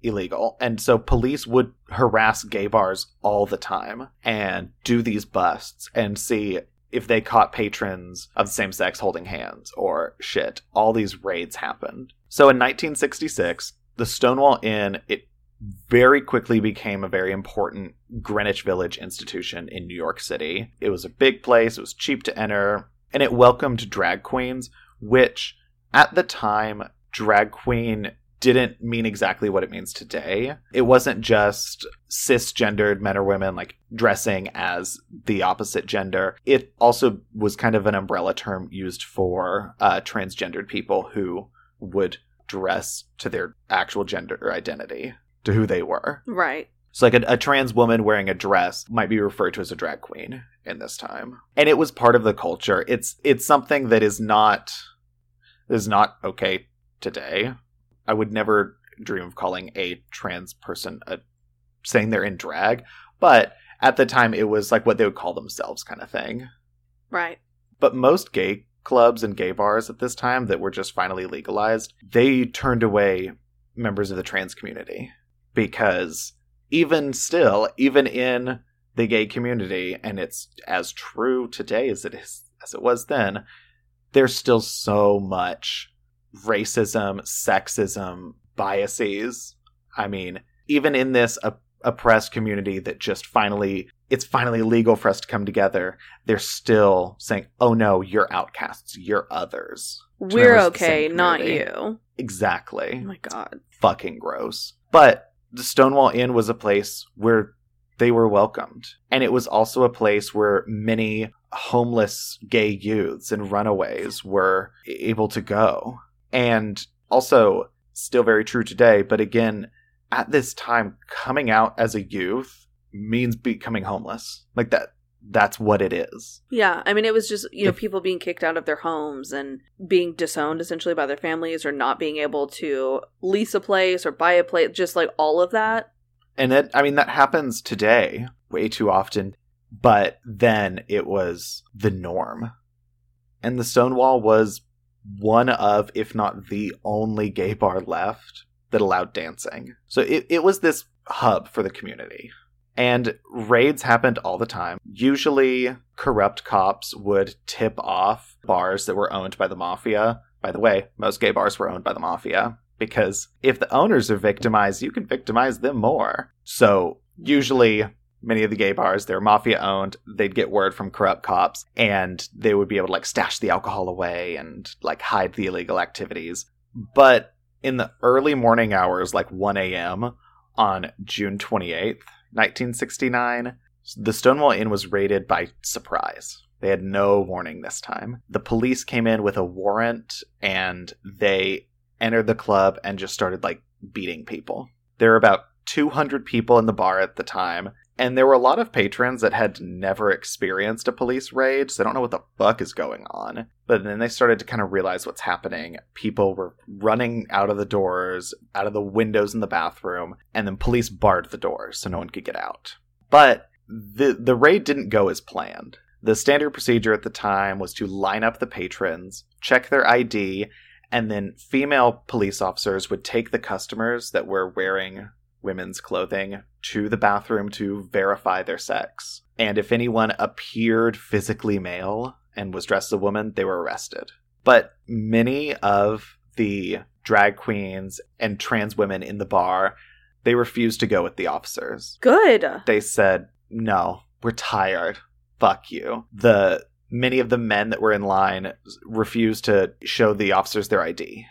illegal. And so police would harass gay bars all the time and do these busts and see if they caught patrons of the same sex holding hands or shit. All these raids happened. So in 1966, the Stonewall Inn, it very quickly became a very important Greenwich Village institution in New York City. It was a big place, it was cheap to enter, and it welcomed drag queens, which at the time, drag queen didn't mean exactly what it means today. It wasn't just cisgendered men or women like dressing as the opposite gender. It also was kind of an umbrella term used for uh, transgendered people who would dress to their actual gender identity, to who they were.
right.
So, like a, a trans woman wearing a dress might be referred to as a drag queen in this time, and it was part of the culture. It's it's something that is not is not okay today. I would never dream of calling a trans person a saying they're in drag, but at the time it was like what they would call themselves, kind of thing.
Right.
But most gay clubs and gay bars at this time that were just finally legalized, they turned away members of the trans community because even still, even in the gay community, and it's as true today as it is as it was then, there's still so much racism, sexism, biases. I mean, even in this op- oppressed community that just finally it's finally legal for us to come together, they're still saying, "Oh no, you're outcasts, you're others."
We're
members of the same
okay, not you.
Exactly
Oh my god.
fucking gross. But the Stonewall Inn was a place where they were welcomed. And it was also a place where many homeless gay youths and runaways were able to go. And also, still very true today, but again, at this time, coming out as a youth means becoming homeless. Like that, that's what it is.
Yeah, I mean, it was just, you know,
If-
people being kicked out of their homes and being disowned essentially by their families or not being able to lease a place or buy a place, just like all of that.
And it, I mean, that happens today way too often, but then it was the norm. And the Stonewall was one of, if not the only gay bar left that allowed dancing. So it, it was this hub for the community. And raids happened all the time. Usually, corrupt cops would tip off bars that were owned by the mafia. By the way, most gay bars were owned by the mafia because if the owners are victimized, you can victimize them more. So, usually, many of the gay bars, they're mafia owned. They'd get word from corrupt cops and they would be able to like stash the alcohol away and like hide the illegal activities. But in the early morning hours, like 1 a.m. on June 28th, 1969, the Stonewall Inn was raided by surprise. They had no warning this time. The police came in with a warrant and they entered the club and just started like beating people. There were about 200 people in the bar at the time, and there were a lot of patrons that had never experienced a police raid, so they don't know what the fuck is going on. But then they started to kind of realize what's happening. People were running out of the doors, out of the windows in the bathroom, and then police barred the doors so no one could get out. But the the raid didn't go as planned. The standard procedure at the time was to line up the patrons, check their ID, and then female police officers would take the customers that were wearing women's clothing to the bathroom to verify their sex. And if anyone appeared physically male and was dressed as a woman, they were arrested. But many of the drag queens and trans women in the bar, they refused to go with the officers.
Good.
They said, "No, we're tired. Fuck you." The many of the men that were in line refused to show the officers their ID.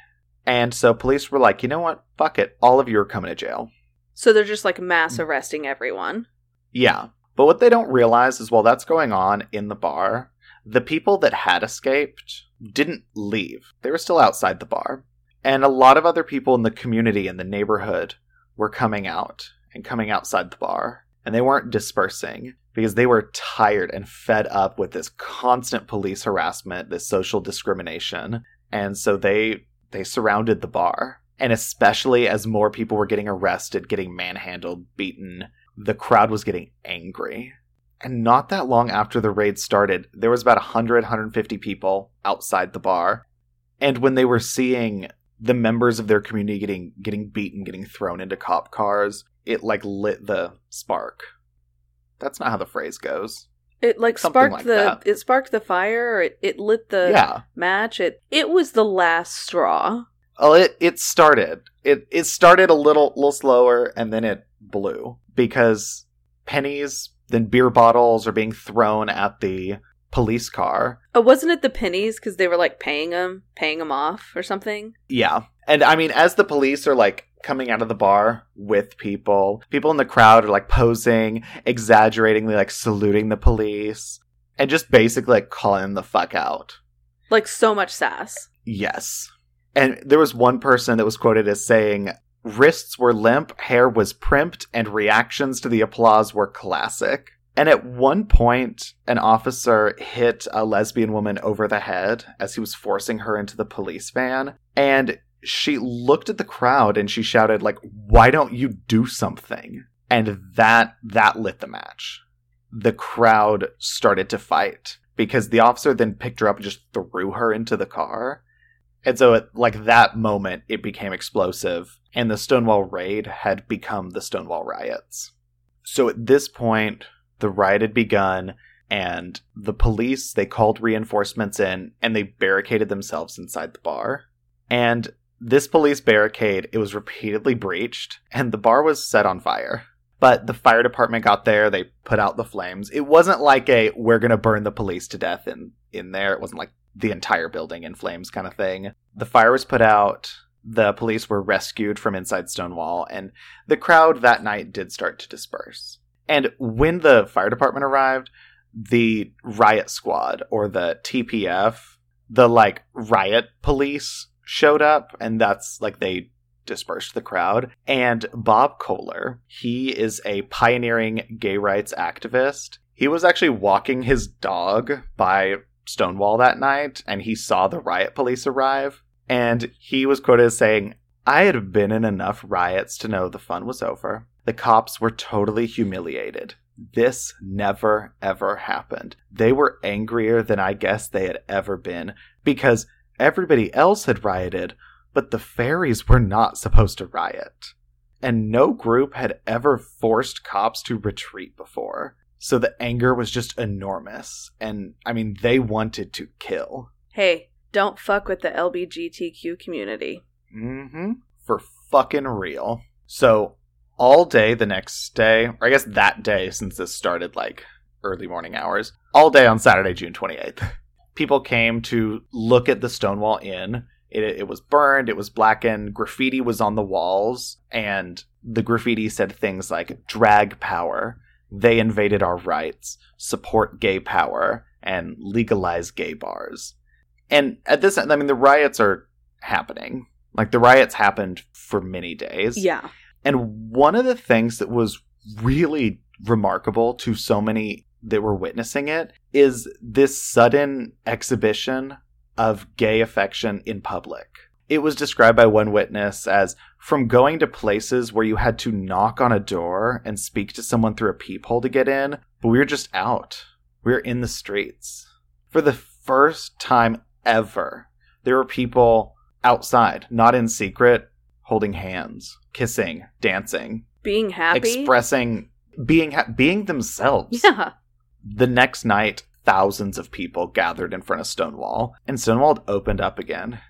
And so police were like, "You know what? Fuck it. All of you are coming to jail."
So they're just like mass hmm. arresting everyone.
Yeah. But what they don't realize is while that's going on in the bar, the people that had escaped didn't leave. They were still outside the bar. And a lot of other people in the community and the neighborhood were coming out and coming outside the bar. And they weren't dispersing because they were tired and fed up with this constant police harassment, this social discrimination. And so they they surrounded the bar. And especially as more people were getting arrested, getting manhandled, beaten, the crowd was getting angry. And not that long after the raid started, there was about 100, 150 people outside the bar. And when they were seeing the members of their community getting getting beaten, getting thrown into cop cars, it like lit the spark. That's not how the phrase goes.
It like
Something
sparked
like
the
that.
it sparked the fire. It it lit the
yeah.
match. It it was the last straw.
Well, it it started. It it started a little little slower and then it blew because pennies, then beer bottles are being thrown at the police car.
Oh, wasn't it the pennies because they were like paying them, paying them off or something?
Yeah. And I mean, as the police are like coming out of the bar with people, people in the crowd are like posing, exaggeratingly like saluting the police, and just basically like calling the fuck out.
Like so much sass.
Yes. And there was one person that was quoted as saying, wrists were limp, hair was primped, and reactions to the applause were classic. And at one point, an officer hit a lesbian woman over the head as he was forcing her into the police van. And she looked at the crowd and she shouted, like, why don't you do something? And that that lit the match. The crowd started to fight because the officer then picked her up and just threw her into the car. And so, at like that moment, it became explosive, and the Stonewall raid had become the Stonewall riots. So at this point, the riot had begun, and the police they called reinforcements in, and they barricaded themselves inside the bar. And this police barricade, it was repeatedly breached, and the bar was set on fire. But the fire department got there, they put out the flames. It wasn't like a we're gonna burn the police to death in in there. It wasn't like the entire building in flames kind of thing. The fire was put out, the police were rescued from inside Stonewall, and the crowd that night did start to disperse. And when the fire department arrived, the riot squad or the TPF, the like riot police showed up and that's like they dispersed the crowd. And Bob Kohler, he is a pioneering gay rights activist. He was actually walking his dog by Stonewall that night and he saw the riot police arrive. And he was quoted as saying, I had been in enough riots to know the fun was over. The cops were totally humiliated. This never ever happened. They were angrier than I guess they had ever been because everybody else had rioted, but the fairies were not supposed to riot. And no group had ever forced cops to retreat before. So the anger was just enormous. And I mean, they wanted to kill.
Hey, don't fuck with the LBGTQ community.
Mm hmm. For fucking real. So all day the next day, or I guess that day since this started like early morning hours, all day on Saturday, June 28th, people came to look at the Stonewall Inn. It, it was burned, it was blackened, graffiti was on the walls, and the graffiti said things like drag power, they invaded our rights, support gay power, and legalize gay bars. And at this, I mean, the riots are happening. Like the riots happened for many days.
Yeah.
And one of the things that was really remarkable to so many that were witnessing it is this sudden exhibition of gay affection in public. It was described by one witness as from going to places where you had to knock on a door and speak to someone through a peephole to get in, but we were just out. We were in the streets. For the first time ever, there were people outside, not in secret, holding hands, kissing, dancing,
Being happy.
expressing being ha- being themselves.
yeah.
The next night, thousands of people gathered in front of Stonewall, and Stonewall opened up again.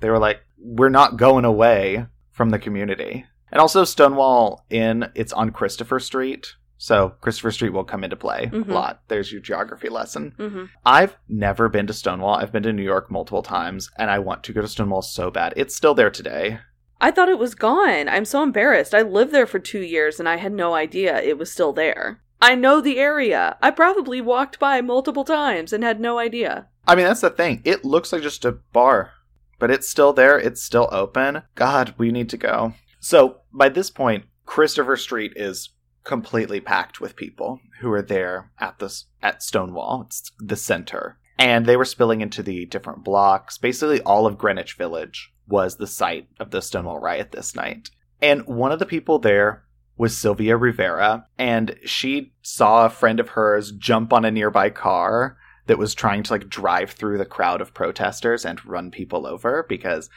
They were like, "We're not going away from the community." And also, Stonewall Inn, it's on Christopher Street, so Christopher Street will come into play
Mhm.
a lot. There's your geography lesson.
hmm
I've never been to Stonewall. I've been to New York multiple times, and I want to go to Stonewall so bad. It's still there today.
I thought it was gone. I'm so embarrassed. I lived there for two years and I had no idea it was still there. I know the area. I probably walked by multiple times and had no idea.
I mean, that's the thing. It looks like just a bar, but it's still there. It's still open. God, we need to go. So by this point, Christopher Street is completely packed with people who are there at this at Stonewall. It's the center, and they were spilling into the different blocks. Basically, all of Greenwich Village was the site of the Stonewall riot this night. And one of the people there was Sylvia Rivera, and she saw a friend of hers jump on a nearby car that was trying to like drive through the crowd of protesters and run people over because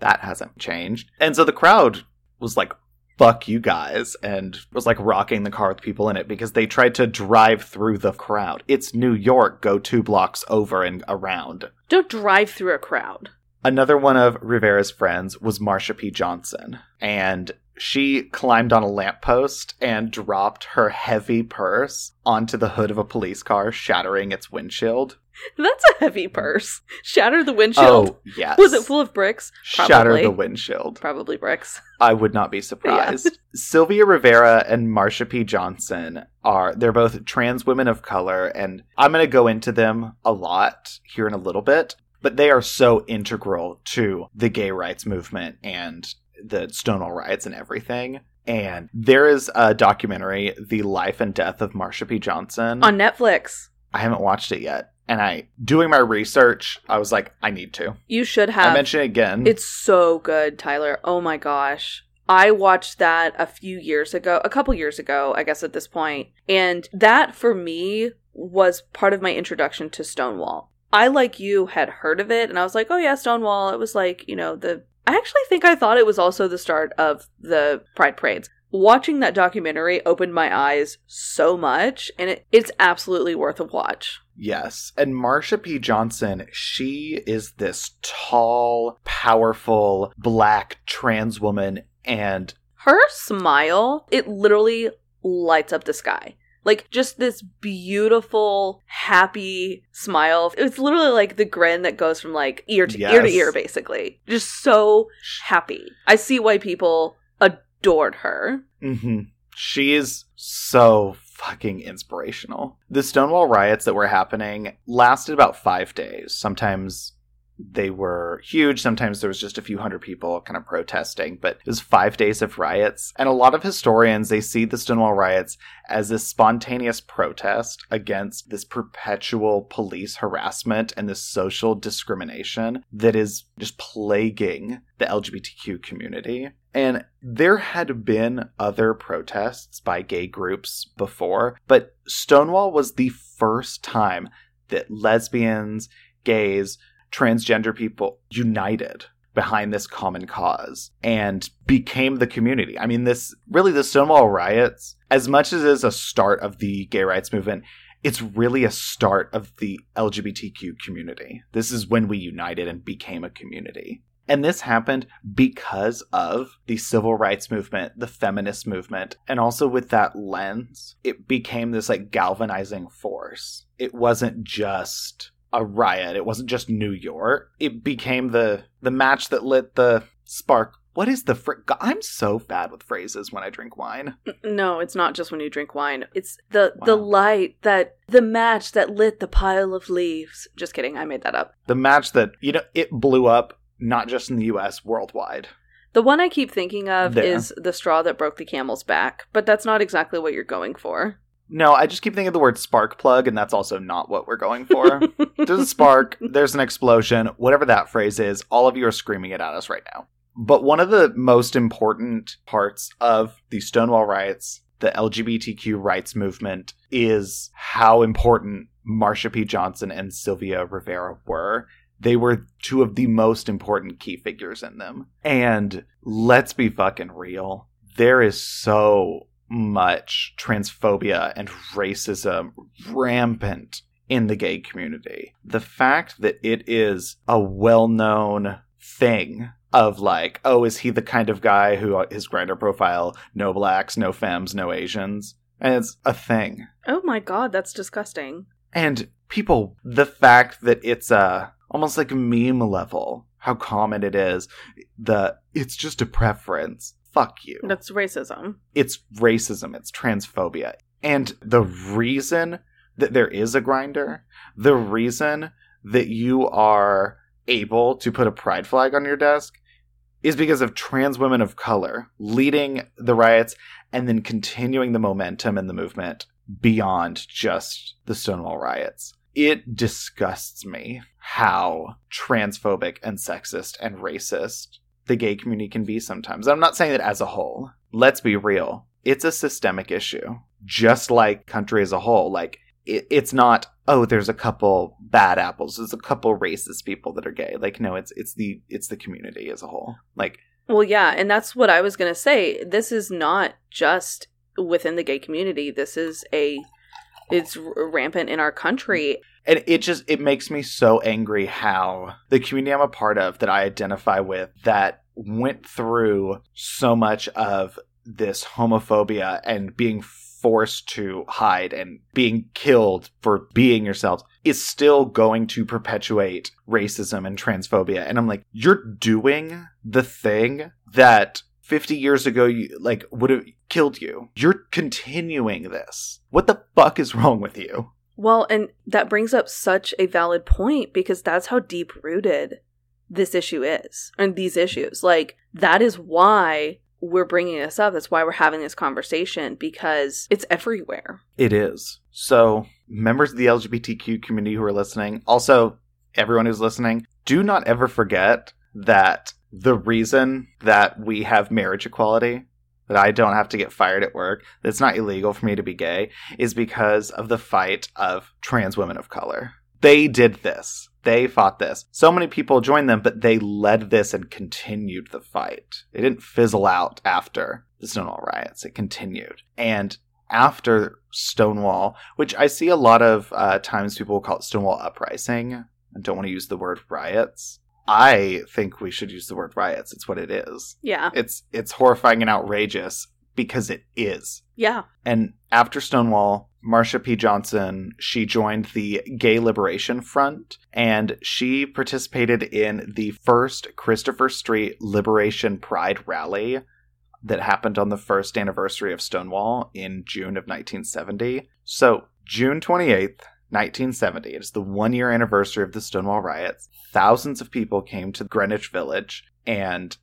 that hasn't changed. And so the crowd was like, fuck you guys, and was like rocking the car with people in it because they tried to drive through the crowd. It's New York, go two blocks over and around.
Don't drive through a crowd.
Another one of Rivera's friends was Marsha P. Johnson, and she climbed on a lamppost and dropped her heavy purse onto the hood of a police car, shattering its windshield.
That's a heavy purse. Shatter the windshield.
Oh, yes.
Was it full of bricks?
Shatter the windshield.
Probably bricks.
I would not be surprised. Sylvia Rivera and Marsha P. Johnson are they're both trans women of color, and I'm going to go into them a lot here in a little bit. But they are so integral to the gay rights movement and the Stonewall riots and everything. And there is a documentary, The Life and Death of Marsha P. Johnson.
On Netflix.
I haven't watched it yet. And I doing my research, I was like, I need to.
You should have.
I mentioned it again.
It's so good, Tyler. Oh my gosh. I watched that a few years ago, a couple years ago, I guess at this point. And that for me was part of my introduction to Stonewall. I, like you, had heard of it and I was like, oh yeah, Stonewall. It was like, you know, the. I actually think I thought it was also the start of the Pride Parades. Watching that documentary opened my eyes so much and it, it's absolutely worth a watch.
Yes. And Marsha P. Johnson, she is this tall, powerful, black trans woman. And
her smile, it literally lights up the sky. Like just this beautiful, happy smile. It's literally like the grin that goes from like ear to ear to ear, basically. Just so happy. I see why people adored her.
mhm, she is so fucking inspirational. The Stonewall riots that were happening lasted about five days. Sometimes they were huge. Sometimes there was just a few hundred people kind of protesting, but it was five days of riots. And a lot of historians, they see the Stonewall riots as this spontaneous protest against this perpetual police harassment and this social discrimination that is just plaguing the LGBTQ community. And there had been other protests by gay groups before, but Stonewall was the first time that lesbians, gays, transgender people united behind this common cause and became the community. I mean, this really, the Stonewall riots, as much as it is a start of the gay rights movement, it's really a start of the LGBTQ community. This is when we united and became a community. And this happened because of the civil rights movement, the feminist movement, and also with that lens, it became this like galvanizing force. It wasn't just a riot. It wasn't just New York. It became the the match that lit the spark. What is the fr- I'm so bad with phrases when I drink wine.
No, it's not just when you drink wine. It's the the light that the match that lit the pile of leaves. Just kidding, I made that up.
The match that you know it blew up not just in the U.S. worldwide.
The one I keep thinking of
There.
is the straw that broke the camel's back, but that's not exactly what you're going for.
No, I just keep thinking of the word spark plug, and that's also not what we're going for. there's a spark, there's an explosion, whatever that phrase is, all of you are screaming it at us right now. But one of the most important parts of the Stonewall riots, the LGBTQ rights movement, is how important Marsha P. Johnson and Sylvia Rivera were. They were two of the most important key figures in them. And let's be fucking real. There is so much transphobia and racism rampant in the gay community. The fact that it is a well known thing of like, oh, is he the kind of guy who uh, his Grindr profile, no blacks, no femmes, no Asians? And it's a thing.
Oh my god, that's disgusting.
And people, the fact that it's a almost like a meme level, how common it is, the it's just a preference. Fuck you
That's racism.
it's racism, it's transphobia. And the reason that there is a Grindr, the reason that you are able to put a pride flag on your desk is because of trans women of color leading the riots and then continuing the momentum and the movement beyond just the Stonewall riots. It disgusts me how transphobic and sexist and racist the gay community can be sometimes. I'm not saying that as a whole. Let's be real. It's a systemic issue. Just like country as a whole. Like, it, it's not, oh, there's a couple bad apples. There's a couple racist people that are gay. Like, no, it's, it's the, it's the community as a whole. Like,
Well, yeah, and that's what I was going to say. This is not just within the gay community. This is a it's rampant in our country.
and it just it makes me so angry how the community I'm a part of that I identify with that went through so much of this homophobia and being forced to hide and being killed for being yourselves is still going to perpetuate racism and transphobia. And I'm like you're doing the thing that 50 years ago you like would have killed you. You're continuing this. What the fuck is wrong with you?
Well, and that brings up such a valid point because that's how deep rooted this issue is and these issues. Like, that is why we're bringing this up. That's why we're having this conversation because it's everywhere.
It is. So, members of the LGBTQ community who are listening, also everyone who's listening, do not ever forget that the reason that we have marriage equality, that I don't have to get fired at work, that it's not illegal for me to be gay, is because of the fight of trans women of color. They did this. They fought this. So many people joined them, but they led this and continued the fight. It didn't fizzle out after the Stonewall riots. It continued. And after Stonewall, which I see a lot of uh, times people will call it Stonewall Uprising. I don't want to use the word riots. I think we should use the word riots. It's what it is.
Yeah.
It's it's horrifying and outrageous because it is.
Yeah.
And after Stonewall, Marsha P. Johnson, she joined the Gay Liberation Front and she participated in the first Christopher Street Liberation Pride rally that happened on the first anniversary of Stonewall in June of 1970. So, June 28th, 1970, it is the one year anniversary of the Stonewall riots. Thousands of people came to Greenwich Village, and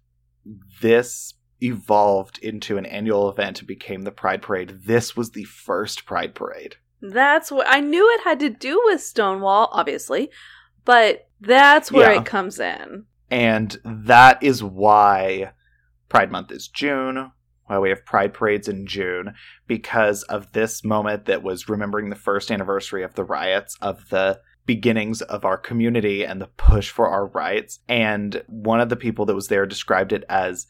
this evolved into an annual event and became the Pride Parade. This was the first Pride Parade.
That's what I knew it had to do with Stonewall, obviously, but that's where
Yeah.
it comes in.
And that is why Pride Month is June, why we have Pride Parades in June, because of this moment that was remembering the first anniversary of the riots, of the beginnings of our community and the push for our rights. And one of the people that was there described it as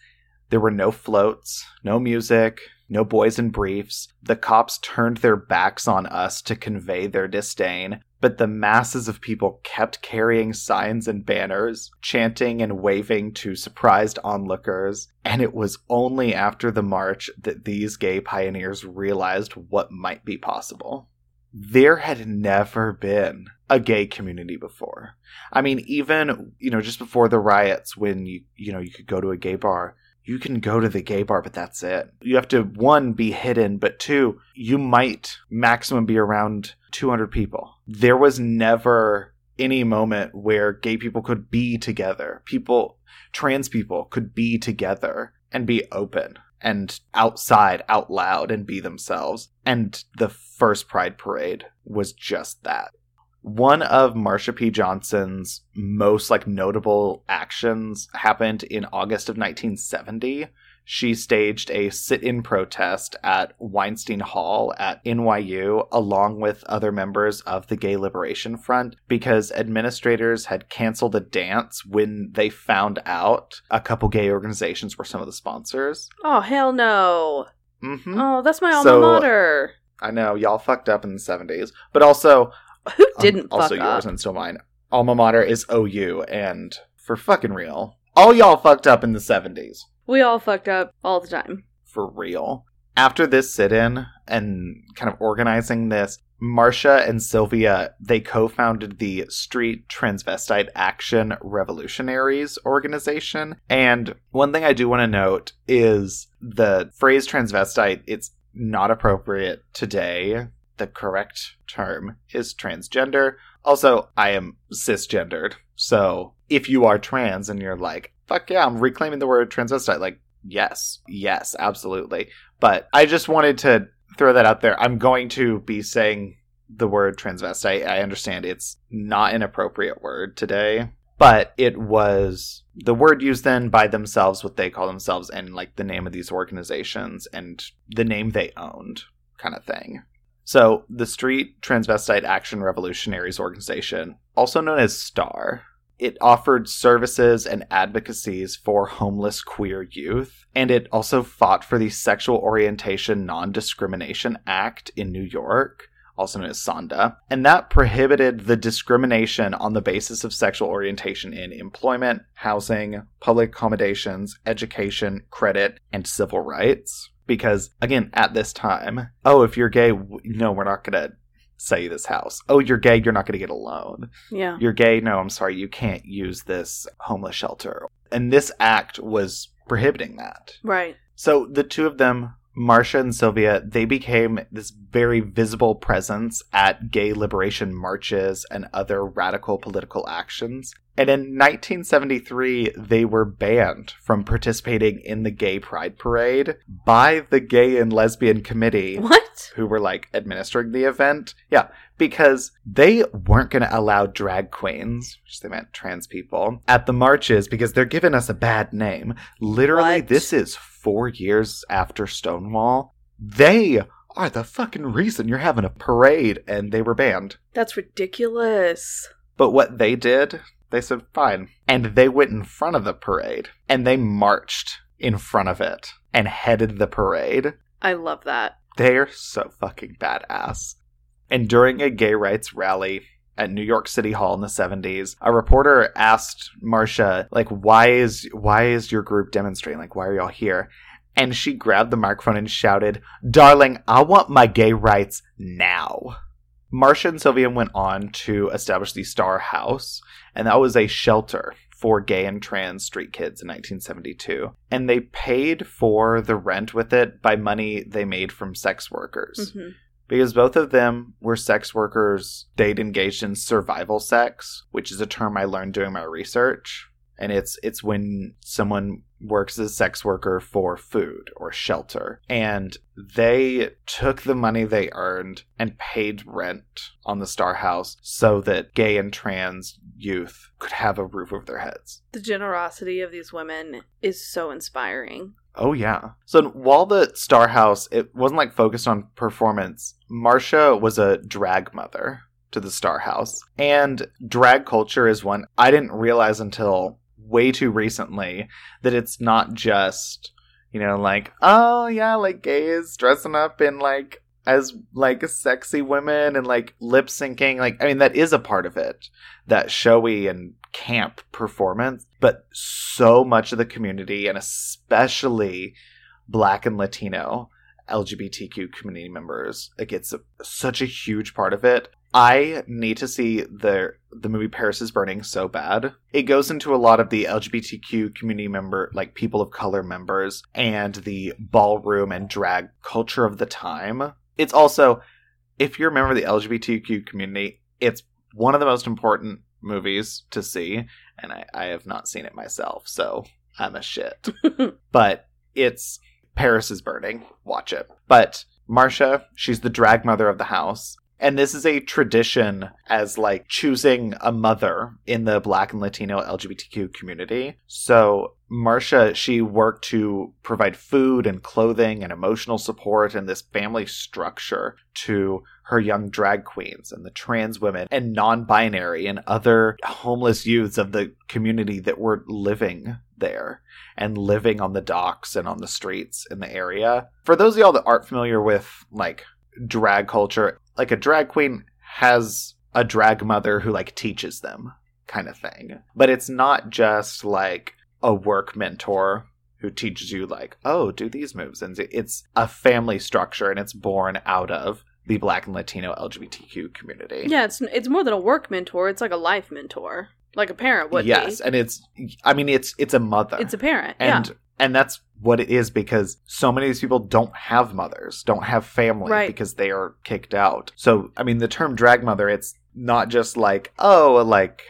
there were no floats, no music, no boys in briefs. The cops turned their backs on us to convey their disdain, but the masses of people kept carrying signs and banners, chanting and waving to surprised onlookers, and it was only after the march that these gay pioneers realized what might be possible. There had never been a gay community before. I mean, even, you know, just before the riots when you, you know, you could go to a gay bar, you can go to the gay bar, but that's it. You have to, one, be hidden, but two, you might maximum be around 200 people. There was never any moment where gay people could be together. People, trans people could be together and be open and outside, out loud, and be themselves. And the first Pride Parade was just that one of Marsha P. Johnson's most like notable actions happened in August of 1970. She staged a sit-in protest at Weinstein Hall at NYU along with other members of the Gay Liberation Front because administrators had canceled a dance when they found out a couple gay organizations were some of the sponsors.
Oh hell no!
hmm
Oh, that's my alma
So-
mater.
I know y'all fucked up in the 70s, but also
Who
Um,
didn't
also
fuck
yours
up?
and still mine. Alma mater is OU, and for fucking real, all y'all fucked up in the seventies.
We all fucked up all the time.
For real. After this sit-in and kind of organizing this, Marsha and Sylvia they co-founded the Street Transvestite Action Revolutionaries organization. And one thing I do want to note is the phrase transvestite. It's not appropriate today. The correct term is transgender. Also, I am cisgendered. So if you are trans and you're like, fuck yeah, I'm reclaiming the word transvestite, like, yes, yes, absolutely. But I just wanted to throw that out there. I'm going to be saying the word transvestite. I understand it's not an appropriate word today, but it was the word used then by themselves, what they call themselves, and like the name of these organizations and the name they owned, kind of thing. So, the Street Transvestite Action Revolutionaries organization, also known as STAR, it offered services and advocacies for homeless queer youth, and it also fought for the Sexual Orientation Non Discrimination Act in New York, also known as SONDA, and that prohibited the discrimination on the basis of sexual orientation in employment, housing, public accommodations, education, credit, and civil rights. Because, again, at this time, oh, if you're gay, no, we're not going to sell you this house. Oh, you're gay, you're not going to get a loan
Yeah.
you're gay no i'm sorry you can't use this homeless shelter and this act was prohibiting that
Right.
so the two of them Marsha and Sylvia, they became this very visible presence at gay liberation marches and other radical political actions. And in 1973, they were banned from participating in the Gay Pride Parade by the Gay and Lesbian Committee
What?
who were like administering the event. Yeah, because they weren't going to allow drag queens, which they meant trans people, at the marches because they're giving us a bad name. Literally,
What?
this is four years after Stonewall. They are the fucking reason you're having a parade, and they were banned.
That's ridiculous.
But what they did, they said fine. And they went in front of the parade, and they marched in front of it and headed the parade.
I love that.
They're so fucking badass. And during a gay rights rally at New York City Hall in the 70s, a reporter asked Marsha, like, why is why is your group demonstrating? Like, why are y'all here? And she grabbed the microphone and shouted, Darling, I want my gay rights now. Marsha and Sylvia went on to establish the Star House, and that was a shelter for gay and trans street kids in 1972. And they paid for the rent with it by money they made from sex workers.
Mhm.
Because both of them were sex workers, they'd engaged in survival sex, which is a term I learned doing my research. And it's it's when someone works as a sex worker for food or shelter. And they took the money they earned and paid rent on the Star House so that gay and trans youth could have a roof over their heads.
The generosity of these women is so inspiring.
Oh yeah. So while the Star House it wasn't like focused on performance, Marsha was a drag mother to the Star House. And drag culture is one I didn't realize until way too recently that it's not just, you know, like, oh yeah, like gays dressing up in like as like sexy women and like lip syncing. Like I mean that is a part of it. That showy and camp performance, but so much of the community and especially black and Latino LGBTQ community members, like it's a, such a huge part of it. I need to see the the movie Paris is Burning so bad. It goes into a lot of the LGBTQ community member, like people of color members, and the ballroom and drag culture of the time. It's also, if you're a member of the LGBTQ community, it's one of the most important movies to see, and I, I have not seen it myself, so I'm a shit. but it's Paris is Burning. Watch it. But Marsha, she's the drag mother of the house. And this is a tradition as like choosing a mother in the black and Latino LGBTQ community. So Marsha, she worked to provide food and clothing and emotional support and this family structure to her young drag queens and the trans women and non-binary and other homeless youths of the community that were living there and living on the docks and on the streets in the area. For those of y'all that aren't familiar with like drag culture, like a drag queen has a drag mother who like teaches them kind of thing. But it's not just like a work mentor who teaches you like, oh, do these moves. And it's a family structure and it's born out of the black and Latino LGBTQ community.
Yeah, it's it's more than a work mentor. It's like a life mentor, like a parent would
yes,
be.
and it's I mean it's it's a mother.
It's a parent.
and
yeah.
and that's what it is because so many of these people don't have mothers, don't have family
Right.
because they are kicked out. So I mean the term drag mother, it's not just like, oh, like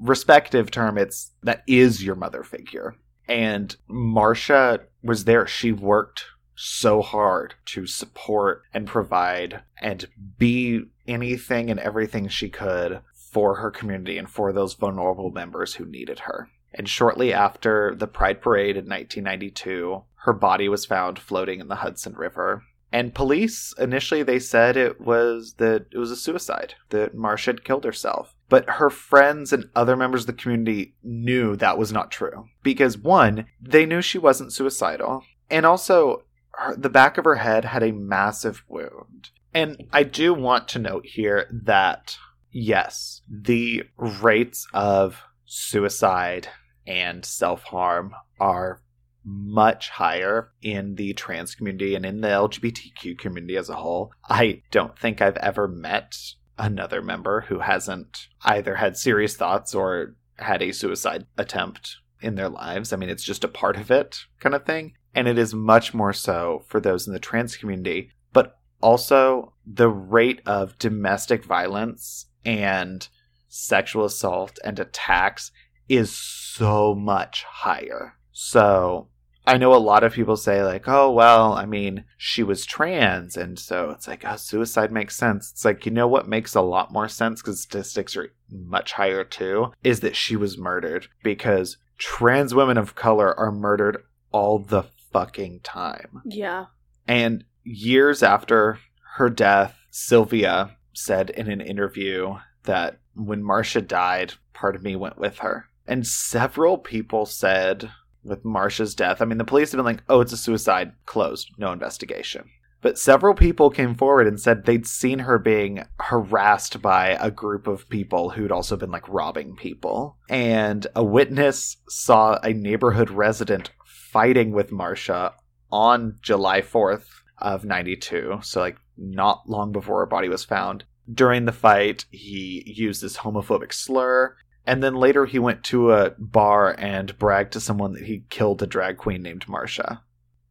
respective term, it's that is your mother figure. And Marsha was there. She worked so hard to support and provide and be anything and everything she could for her community and for those vulnerable members who needed her. And shortly after the Pride Parade in 1992, her body was found floating in the Hudson River. And police initially they said it was that it was a suicide, that Marsha had killed herself. But her friends and other members of the community knew that was not true. Because one, they knew she wasn't suicidal. And also, her, the back of her head had a massive wound. And I do want to note here that, yes, the rates of suicide and self harm are much higher in the trans community and in the LGBTQ community as a whole. I don't think I've ever met another member who hasn't either had serious thoughts or had a suicide attempt in their lives. I mean, it's just a part of it kind of thing. And it is much more so for those in the trans community, but also the rate of domestic violence and sexual assault and attacks is so much higher. So I know a lot of people say, like, oh, well, I mean, she was trans. And so it's like, oh, suicide makes sense. It's like, you know what makes a lot more sense because statistics are much higher too, is that she was murdered because trans women of color are murdered all the fucking time.
Yeah.
And years after her death, Sylvia said in an interview that when Marsha died, part of me went with her. And several people said with Marsha's death, I mean, the police have been like, oh, it's a suicide, closed, no investigation. But several people came forward and said they'd seen her being harassed by a group of people who'd also been like robbing people. And a witness saw a neighborhood resident fighting with Marsha on July 4th of 92. So, like, not long before her body was found. During the fight, he used this homophobic slur And then later he went to a bar and bragged to someone that he killed a drag queen named Marsha.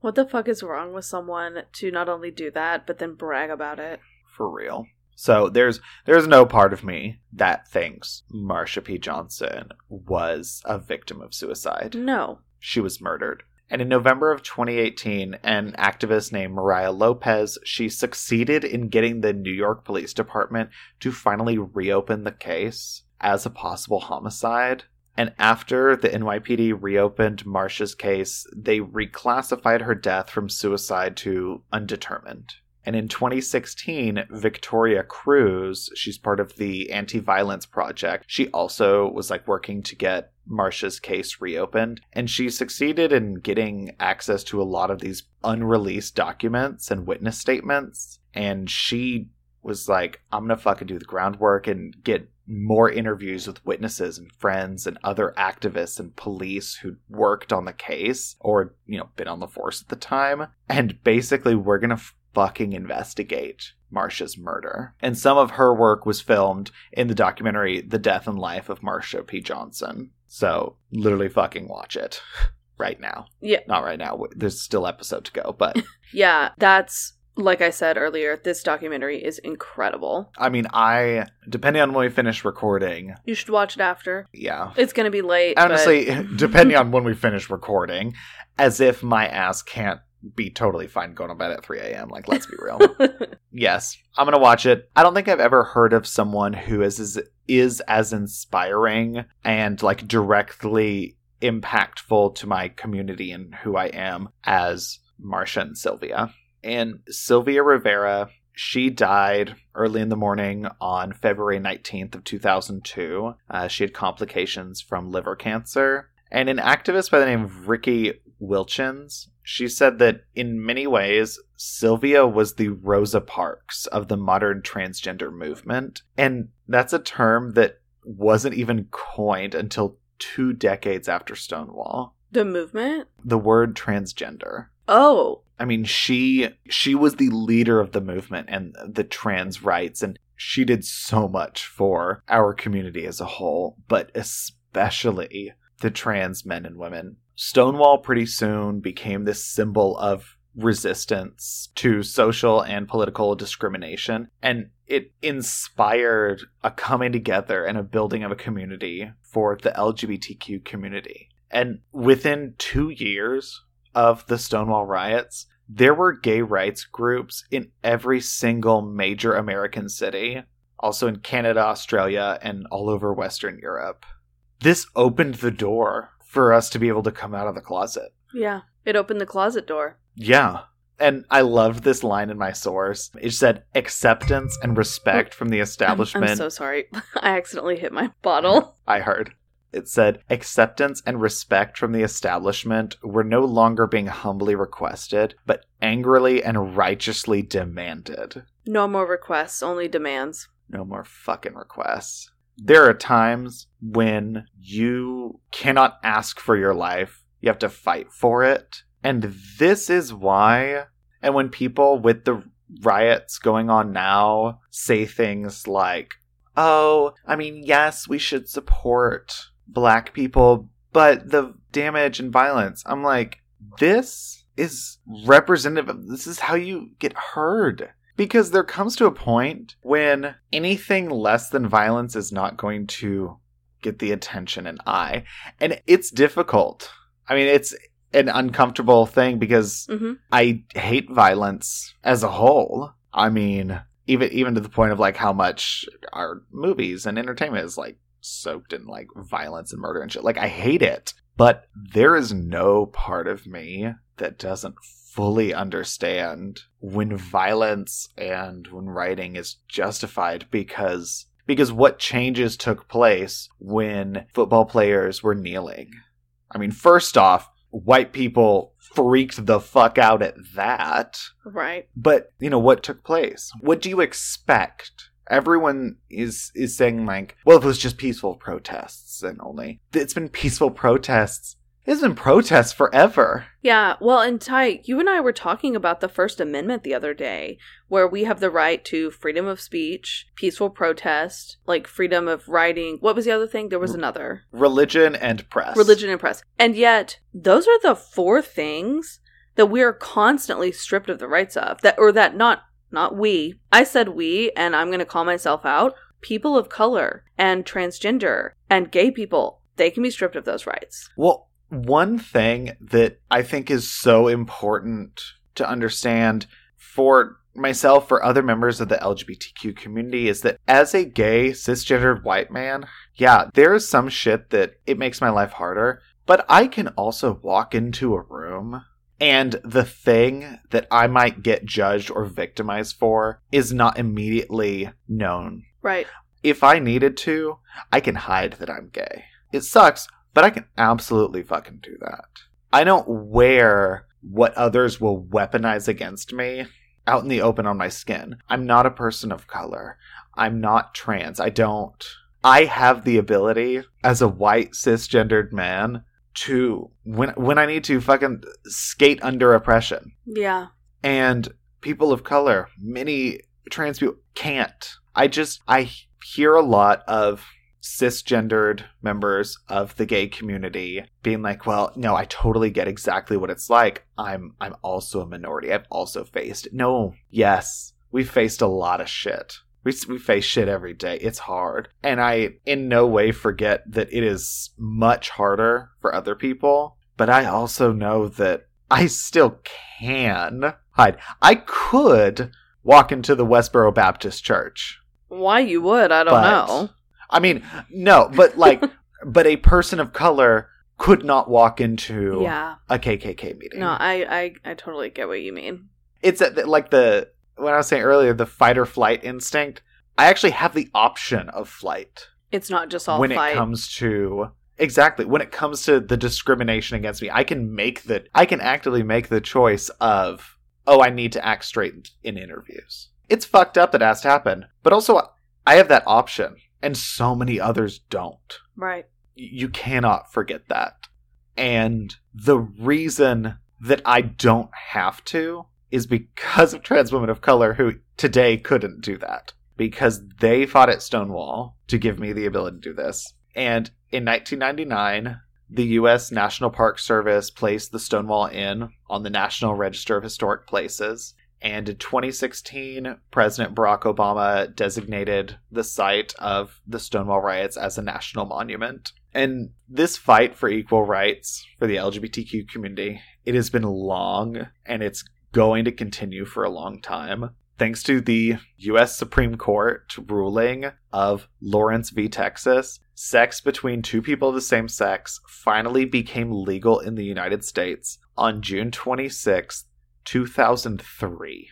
What the fuck is wrong with someone to not only do that, but then brag about it?
For real. So there's there's no part of me that thinks Marsha P. Johnson was a victim of suicide.
No.
She was murdered. And in November of 2018, an activist named Mariah Lopez, she succeeded in getting the New York Police Department to finally reopen the case as a possible homicide. And after the NYPD reopened Marsha's case, they reclassified her death from suicide to undetermined. And in 2016, Victoria Cruz, she's part of the Anti Violence Project, she also was like working to get Marsha's case reopened. And she succeeded in getting access to a lot of these unreleased documents and witness statements. And she was like, I'm gonna fucking do the groundwork and get more interviews with witnesses and friends and other activists and police who worked on the case or, you know, been on the force at the time. And basically, we're gonna fucking investigate Marsha's murder. And some of her work was filmed in the documentary The Death and Life of Marsha P. Johnson. So, literally fucking watch it right now.
Yeah.
Not right now. There's still episode to go, but
Yeah, that's like I said earlier, this documentary is incredible.
I mean, I depending on when we finish recording,
You should watch it after.
yeah.
It's gonna be late. but-
Honestly, depending on when we finish recording, as if my ass can't be totally fine going to bed at 3 a.m. Like, let's be real. yes, I'm gonna watch it. I don't think I've ever heard of someone who is is, is as inspiring and like directly impactful to my community and who I am as Marsha and Sylvia. And Sylvia Rivera, she died early in the morning on February 19th of 2002. Uh, she had complications from liver cancer. And an activist by the name of Riki Wilchins, she said that in many ways, Sylvia was the Rosa Parks of the modern transgender movement. And that's a term that wasn't even coined until two decades after Stonewall.
the movement?
The word transgender.
Oh.
I mean, she she was the leader of the movement and the trans rights, and she did so much for our community as a whole, but especially the trans men and women. Stonewall pretty soon became this symbol of resistance to social and political discrimination, and it inspired a coming together and a building of a community for the LGBTQ community. And within two years of the Stonewall riots, there were gay rights groups in every single major American city, also in Canada, Australia, and all over Western Europe. This opened the door for us to be able to come out of the closet.
Yeah. It opened the closet door.
Yeah. And I loved this line in my source. It said acceptance and respect from the
I'm,
establishment.
I'm so sorry. I accidentally hit my bottle.
I heard. It said acceptance and respect from the establishment were no longer being humbly requested, but angrily and righteously demanded.
No more requests, only demands.
No more fucking requests. There are times when you cannot ask for your life, you have to fight for it. And this is why. And when people with the riots going on now say things like, oh, I mean, yes, we should support black people, but the damage and violence, I'm like, this is representative of this is how you get heard. Because there comes to a point when anything less than violence is not going to get the attention and eye. And it's difficult. I mean, it's an uncomfortable thing because
hmm
I hate violence as a whole. I mean, even even to the point of like how much our movies and entertainment is like soaked in like violence and murder and shit. Like I hate it. But there is no part of me that doesn't fully understand when violence and when writing is justified because because what changes took place when football players were kneeling. I mean, first off, white people freaked the fuck out at that.
Right.
But, you know, what took place? What do you expect? Everyone is is saying like, well, if it was just peaceful protests and only it's been peaceful protests It's been protests forever.
Yeah, well, and Ty, you and I were talking about the First Amendment the other day, where we have the right to freedom of speech, peaceful protest, like freedom of writing. What was the other thing? There was another
Religion and press.
religion and press. And yet, those are the four things that we are constantly stripped of the rights of. That or that not not we. I said we, and I'm going to call myself out. People of color and transgender and gay people, they can be stripped of those rights.
Well, one thing that I think is so important to understand for myself, for other members of the LGBTQ community, is that as a gay, cisgendered white man, yeah, there is some shit that it makes my life harder. But I can also walk into a room and the thing that I might get judged or victimized for is not immediately known.
Right.
If I needed to, I can hide that I'm gay. It sucks, but I can absolutely fucking do that. I don't wear what others will weaponize against me out in the open on my skin. I'm not a person of color. I'm not trans. I don't. I have the ability as a white cisgendered man to when when I need to fucking skate under oppression.
Yeah.
And people of color, many trans people can't. I just I hear a lot of cisgendered members of the gay community being like, "Well, no, I totally get exactly what it's like. I'm I'm also a minority. I've also faced no. Yes, we've faced a lot of shit. We we face shit every day. It's hard, and I in no way forget that it is much harder for other people. But I also know that I still can hide. I could walk into the Westboro Baptist Church.
Why you would, I don't
But-
know.
I mean, no, but like, but a person of color could not walk into
Yeah.
a KKK meeting.
No, I, I I totally get what you mean.
it's a, like the when I was saying earlier, the fight or flight instinct. I actually have the option of flight
It's not just all
when
fight.
it comes to exactly when it comes to the discrimination against me. I can make the I can actively make the choice of oh, I need to act straight in interviews. It's fucked up that has to happen, but also I have that option, and so many others don't.
right.
you cannot forget that. And the reason that I don't have to is because of trans women of color who today couldn't do that. Because they fought at Stonewall to give me the ability to do this. And in 1999, the U.S. National Park Service placed the Stonewall Inn on the National Register of Historic Places. And in 2016, President Barack Obama designated the site of the Stonewall riots as a national monument. And this fight for equal rights for the LGBTQ community, it has been long and it's going to continue for a long time. Thanks to the US Supreme Court ruling of Lawrence v. Texas, sex between two people of the same sex finally became legal in the United States on June 26, 2003.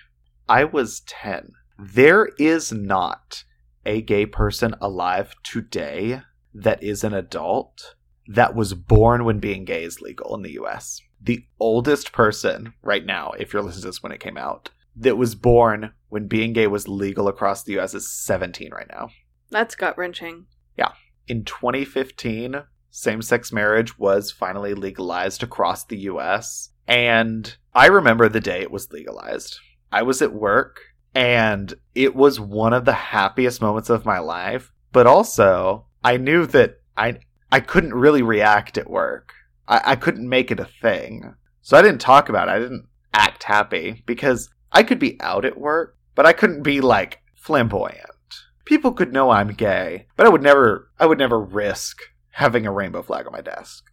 I was 10. There is not a gay person alive today that is an adult that was born when being gay is legal in the US. The oldest person right now, if you're listening to this when it came out, that was born when being gay was legal across the US is 17 right now.
That's gut wrenching. Yeah.
In 2015, same sex marriage was finally legalized across the US. And I remember the day it was legalized. I was at work and it was one of the happiest moments of my life. But also, I knew that I I couldn't really react at work. I, I couldn't make it a thing. So I didn't talk about it. I didn't act happy because I could be out at work, but I couldn't be like flamboyant. People could know I'm gay, but I would never I would never risk having a rainbow flag on my desk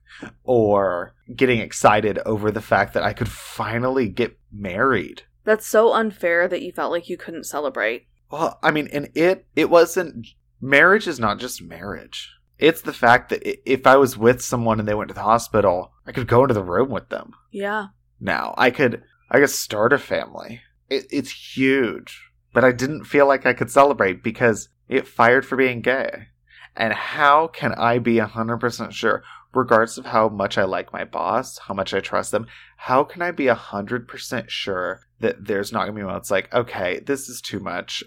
or getting excited over the fact that I could finally get married.
That's so unfair that you felt like you couldn't celebrate.
Well, I mean, and it it wasn't marriage is not just marriage. It's the fact that if I was with someone and they went to the hospital, I could go into the room with them.
Yeah.
Now I could I could start a family. It, it's huge, but I didn't feel like I could celebrate because it fired for being gay. And how can I be 100% sure, regardless of how much I like my boss, how much I trust them, how can I be 100% sure that there's not going to be moments like, okay, this is too much.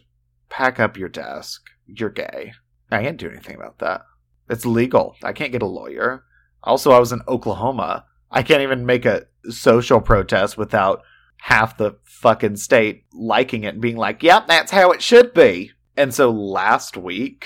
Pack up your desk. You're gay. I can't do anything about that. It's legal. I can't get a lawyer. Also, I was in Oklahoma. I can't even make a social protest without half the fucking state liking it and being like, yep, that's how it should be. And so last week,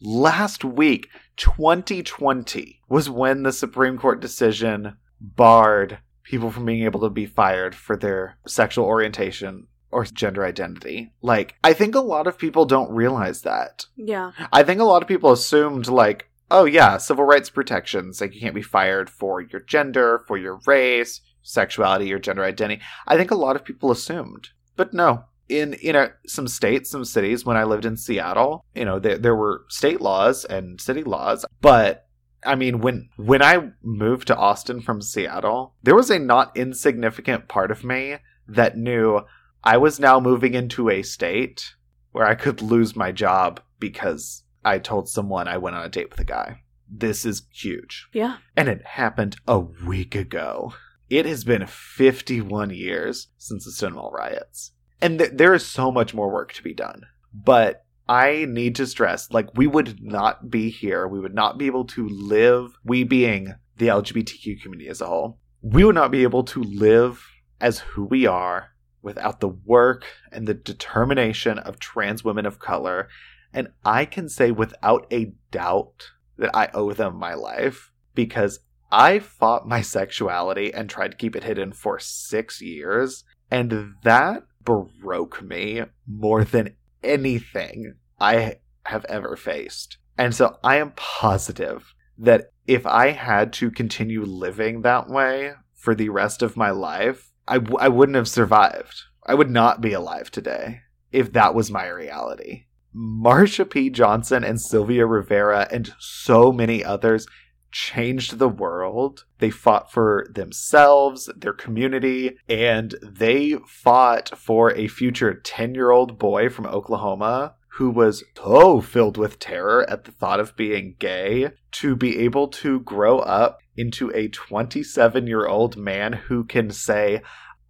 last week, 2020 was when the Supreme Court decision barred people from being able to be fired for their sexual orientation or gender identity. Like, I think a lot of people don't realize that.
Yeah.
I think a lot of people assumed, like, oh, yeah, civil rights protections. Like, you can't be fired for your gender, for your race, sexuality, or gender identity. I think a lot of people assumed. But no. In know some states, some cities, when I lived in Seattle, you know there there were state laws and city laws, but I mean, when when I moved to Austin from Seattle, there was a not insignificant part of me that knew I was now moving into a state where I could lose my job because I told someone I went on a date with a guy. This is huge.
Yeah.
And it happened a week ago. It has been 51 years since the Stonewall riots. And th- there is so much more work to be done. But I need to stress like, we would not be here. We would not be able to live, we being the LGBTQ community as a whole, we would not be able to live as who we are without the work and the determination of trans women of color. And I can say without a doubt that I owe them my life because I fought my sexuality and tried to keep it hidden for six years. And that broke me more than anything I have ever faced. And so I am positive that if I had to continue living that way for the rest of my life, I w- I wouldn't have survived. I would not be alive today if that was my reality. Marsha P. Johnson and Sylvia Rivera and so many others changed the world. They fought for themselves, their community, and they fought for a future 10 year old boy from Oklahoma who was so filled with terror at the thought of being gay to be able to grow up into a 27 year old man who can say,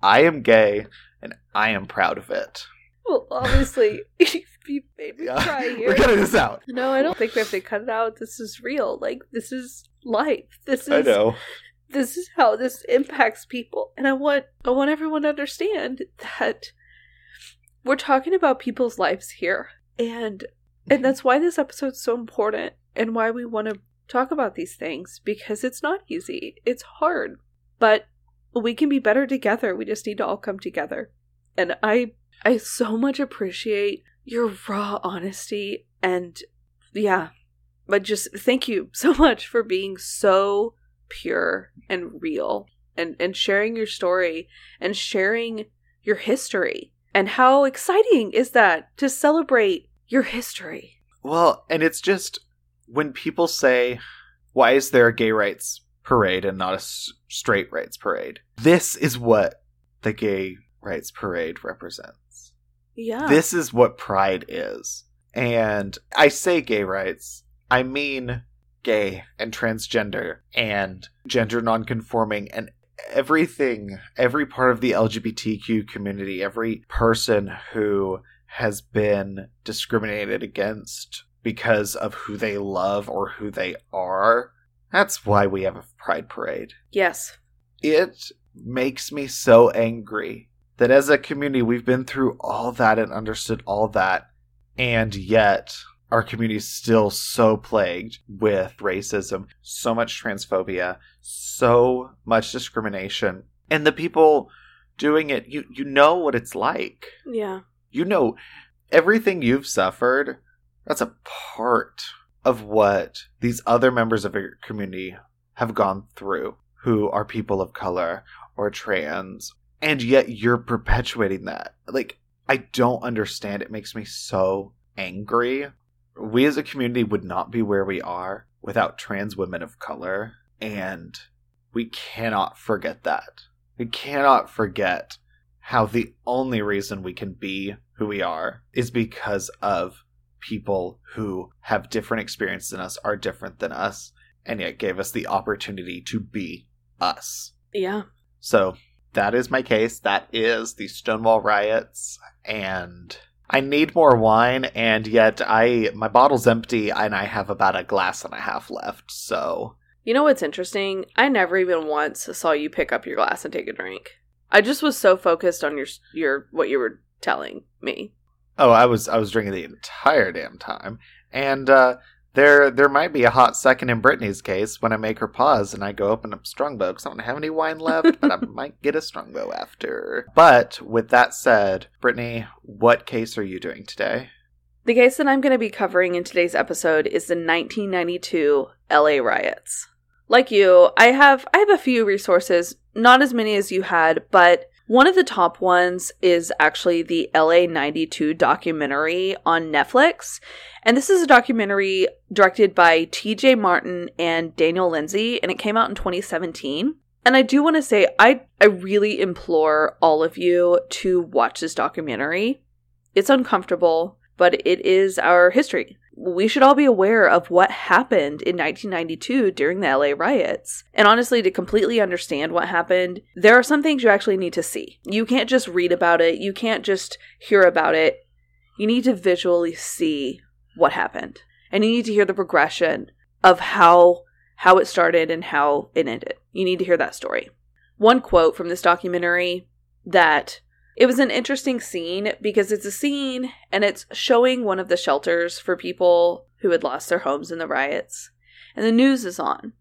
I am gay and I am proud of it.
Well, obviously, you made me
Yeah.
cry here.
We're cutting this out.
No, I don't think we have to cut it out. This is real. Like this is life. This is
I know.
this is how this impacts people. And I want I want everyone to understand that we're talking about people's lives here. And and mm-hmm. that's why this episode's so important and why we want to talk about these things because it's not easy. It's hard. But we can be better together. We just need to all come together. And I I so much appreciate your raw honesty and yeah, but just thank you so much for being so pure and real and and sharing your story and sharing your history. And how exciting is that to celebrate your history?
Well, and it's just when people say, why is there a gay rights parade and not a s- straight rights parade? This is what the gay rights parade represents.
Yeah.
This is what pride is. And I say gay rights, I mean gay and transgender and gender nonconforming and everything, every part of the LGBTQ community, every person who has been discriminated against because of who they love or who they are. That's why we have a pride parade
yes.
it makes me so angry that as a community we've been through all that and understood all that and yet our community is still so plagued with racism so much transphobia so much discrimination and the people doing it you you know what it's like.
Yeah.
you know everything you've suffered that's a part of what these other members of your community have gone through who are people of color or trans and yet you're perpetuating that. Like i don't understand. It makes me so angry we as a community would not be where we are without trans women of color and we cannot forget that we cannot forget how the only reason we can be who we are is because of people who have different experiences than us, are different than us, and yet gave us the opportunity to be us.
Yeah.
So that is my case. That is the Stonewall riots, and I need more wine, and yet I my bottle's empty, and I have about a glass and a half left. So
You know what's interesting? I never even once saw you pick up your glass and take a drink. I just was so focused on your your what you were telling me.
Oh, I was I was drinking the entire damn time, and uh, there there might be a hot second in Brittany's case when I make her pause and I go open up Strongbow because I don't have any wine left, but I might get a Strongbow after. But with that said, Brittany, what case are you doing today?
The case that I'm going to be covering in today's episode is the 1992 LA riots. Like you, I have I have a few resources, not as many as you had, but one of the top ones is actually the LA 92 documentary on Netflix. And this is a documentary directed by TJ Martin and Daniel Lindsay, and it came out in 2017. And I do want to say, I, I really implore all of you to watch this documentary. It's uncomfortable, but it is our history we should all be aware of what happened in 1992 during the LA riots. And honestly, to completely understand what happened, there are some things you actually need to see. You can't just read about it, you can't just hear about it. You need to visually see what happened. And you need to hear the progression of how how it started and how it ended. You need to hear that story. One quote from this documentary that it was an interesting scene because it's a scene and it's showing one of the shelters for people who had lost their homes in the riots. And the news is on.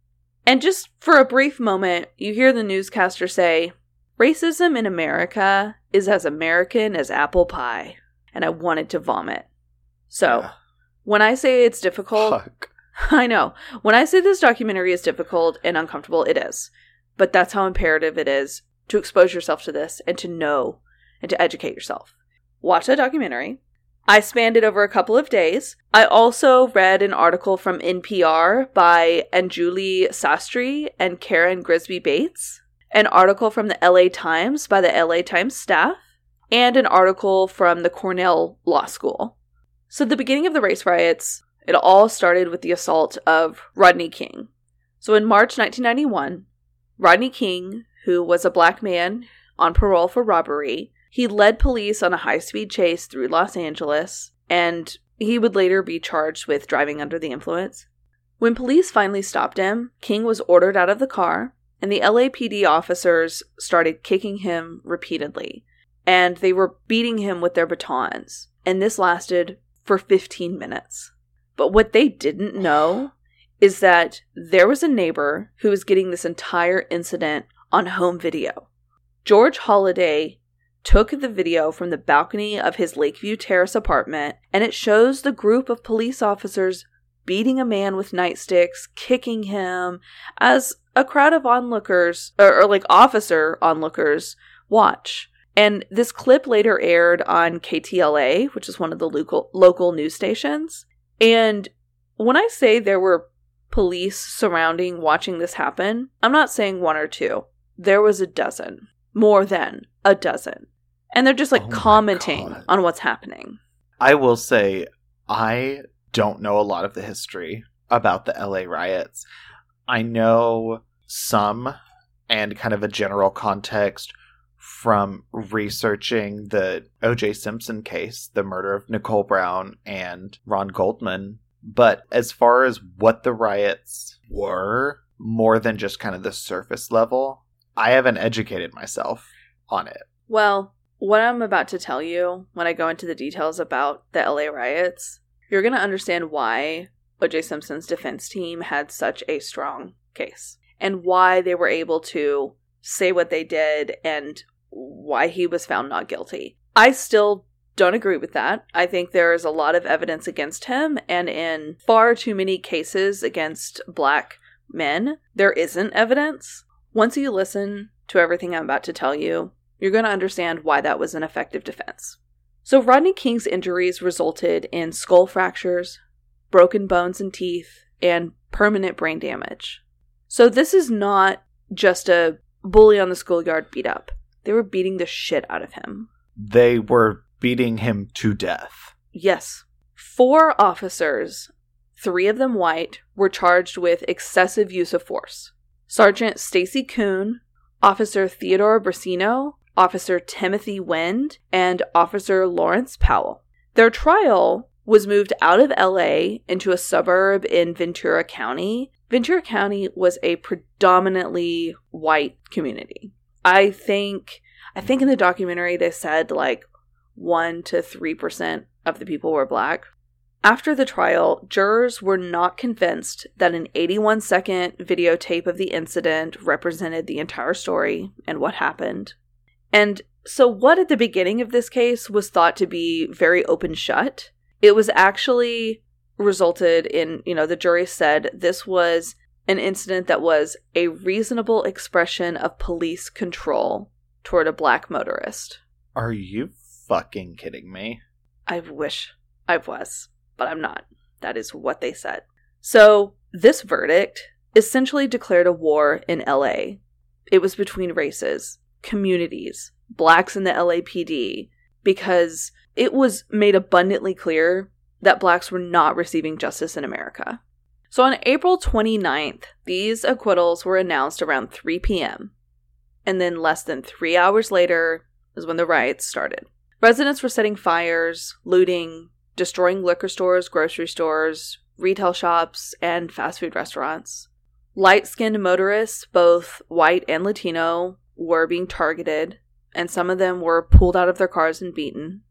And just for a brief moment, you hear the newscaster say, Racism in America is as American as apple pie. And I wanted to vomit. So, yeah. when I say it's difficult, Fuck. I know. When I say this documentary is difficult and uncomfortable, it is. But that's how imperative it is to expose yourself to this and to know and to educate yourself. Watch that documentary. I spanned it over a couple of days. I also read an article from NPR by Anjuli Sastry and Karen Grigsby Bates, an article from the LA Times by the LA Times staff, and an article from the Cornell Law School. So, the beginning of the race riots, it all started with the assault of Rodney King. So, in March 1991, Rodney King, who was a black man on parole for robbery, he led police on a high speed chase through Los Angeles, and he would later be charged with driving under the influence. When police finally stopped him, King was ordered out of the car, and the LAPD officers started kicking him repeatedly, and they were beating him with their batons, and this lasted for 15 minutes. But what they didn't know is that there was a neighbor who was getting this entire incident on home video. George Holliday took the video from the balcony of his Lakeview Terrace apartment, and it shows the group of police officers beating a man with nightsticks, kicking him, as a crowd of onlookers, or, or like officer onlookers, watch. And this clip later aired on KTLA, which is one of the local local news stations. And when I say there were police surrounding watching this happen, I'm not saying one or two. There was a dozen, more than a dozen and they're just like oh commenting on what's happening.
I will say, I don't know a lot of the history about the LA riots. I know some and kind of a general context from researching the O.J. Simpson case, the murder of Nicole Brown and Ron Goldman. But as far as what the riots were, more than just kind of the surface level, I haven't educated myself on it.
Well, what I'm about to tell you, when I go into the details about the LA riots, you're going to understand why OJ Simpson's defense team had such a strong case and why they were able to say what they did and why he was found not guilty. I still don't agree with that. I think there is a lot of evidence against him, and in far too many cases against black men, there isn't evidence. Once you listen to everything I'm about to tell you, you're going to understand why that was an effective defense. So, Rodney King's injuries resulted in skull fractures, broken bones and teeth, and permanent brain damage. So, this is not just a bully on the schoolyard beat up. They were beating the shit out of him.
They were beating him to death.
Yes. Four officers, three of them white, were charged with excessive use of force. Sergeant Stacey Koon, Officer Theodore Briseno, Officer Timothy Wind, and Officer Lawrence Powell. Their trial was moved out of LA into a suburb in Ventura County, Ventura County was a predominantly white community. I think I think in the documentary they said like 1 to 3% of the people were black. After the trial, jurors were not convinced that an 81 second videotape of the incident represented the entire story and what happened. And so, what at the beginning of this case was thought to be very open shut, it was actually resulted in, you know, the jury said this was an incident that was a reasonable expression of police control toward a black motorist.
Are you fucking kidding me?
I wish I was, but I'm not. That is what they said. So, this verdict essentially declared a war in LA. It was between races, communities, blacks in the LAPD, because it was made abundantly clear that blacks were not receiving justice in America. So on April 29th, these acquittals were announced around 3 p.m. And then less than three hours later is when the riots started. Residents were setting fires, looting, destroying liquor stores, grocery stores, retail shops, and fast food restaurants. Light skinned motorists, both white and Latino, were being targeted, and some of them were pulled out of their cars and beaten.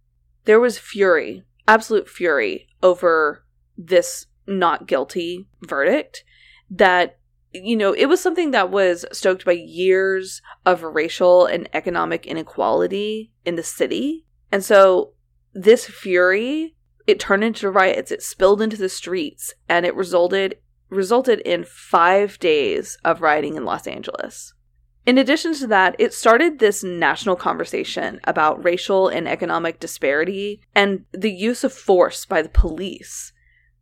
There was fury absolute fury over this not guilty verdict that you know it was something that was stoked by years of racial and economic inequality in the city. And so this fury it turned into riots it spilled into the streets and it resulted resulted in 5 days of rioting in Los Angeles in addition to that, it started this national conversation about racial and economic disparity and the use of force by the police,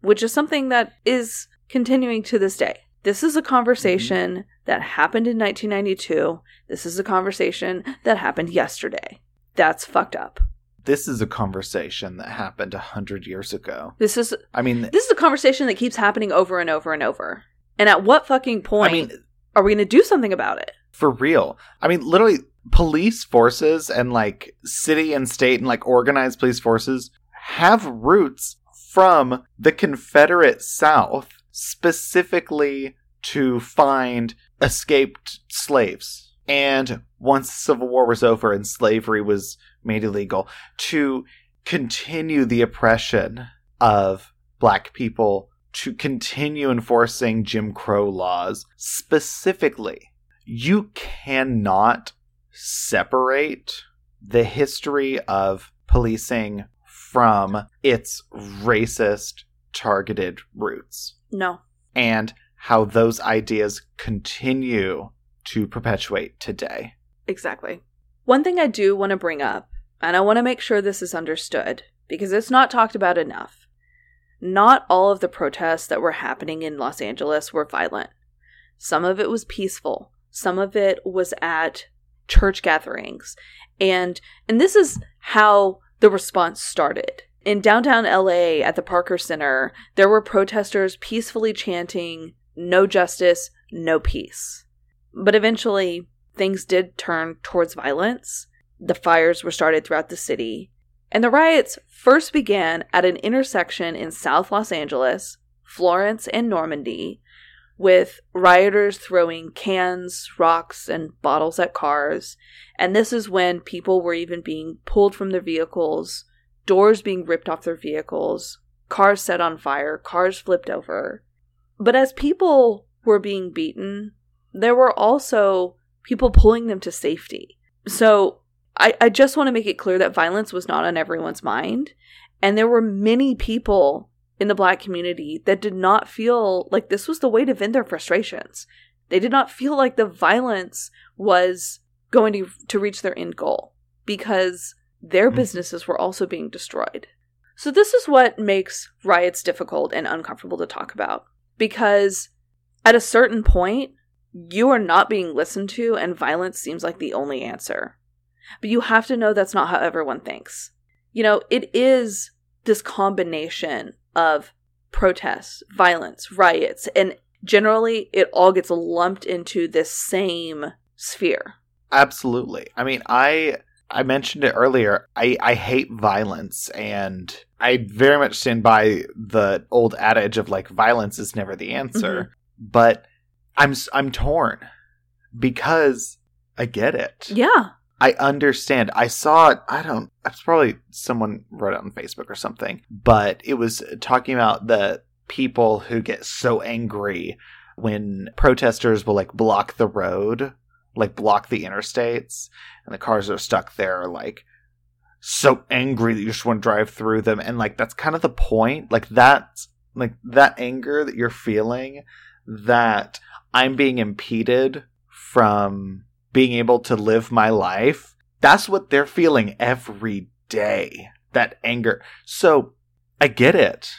which is something that is continuing to this day. This is a conversation mm-hmm. that happened in 1992. This is a conversation that happened yesterday. That's fucked up.
This is a conversation that happened a hundred years ago.
This is,
I mean,
this is a conversation that keeps happening over and over and over. And at what fucking point I mean, are we going to do something about it?
For real. I mean, literally, police forces and like city and state and like organized police forces have roots from the Confederate South specifically to find escaped slaves. And once the Civil War was over and slavery was made illegal, to continue the oppression of black people, to continue enforcing Jim Crow laws, specifically you cannot separate the history of policing from its racist targeted roots.
No.
And how those ideas continue to perpetuate today.
Exactly. One thing I do want to bring up, and I want to make sure this is understood, because it's not talked about enough. Not all of the protests that were happening in Los Angeles were violent. Some of it was peaceful. Some of it was at church gatherings. And and this is how the response started. In downtown LA at the Parker Center, there were protesters peacefully chanting, No justice, no peace. But eventually, things did turn towards violence. The fires were started throughout the city. And the riots first began at an intersection in South Los Angeles, Florence, and Normandie, with rioters throwing cans, rocks, and bottles at cars. And this is when people were even being pulled from their vehicles, doors being ripped off their vehicles, cars set on fire, cars flipped over. But as people were being beaten, there were also people pulling them to safety. So I, I just want to make it clear that violence was not on everyone's mind. And there were many people in the black community that did not feel like this was the way to vent their frustrations. They did not feel like the violence was going to, to reach their end goal because their mm-hmm. businesses were also being destroyed. So, this is what makes riots difficult and uncomfortable to talk about because at a certain point, you are not being listened to, and violence seems like the only answer. But you have to know that's not how everyone thinks. You know, it is this combination of protests, violence, riots, and generally it all gets lumped into this same sphere.
Absolutely. I mean, I I mentioned it earlier. I I hate violence and I very much stand by the old adage of like violence is never the answer. Mm-hmm. but I'm I'm torn because I get it.
Yeah.
I understand. I saw it. I don't. It's probably someone wrote it on Facebook or something, but it was talking about the people who get so angry when protesters will like block the road, like block the interstates, and the cars are stuck there, like so angry that you just want to drive through them, and like that's kind of the point. Like that's like that anger that you're feeling, that I'm being impeded from being able to live my life. That's what they're feeling every day. That anger. So I get it.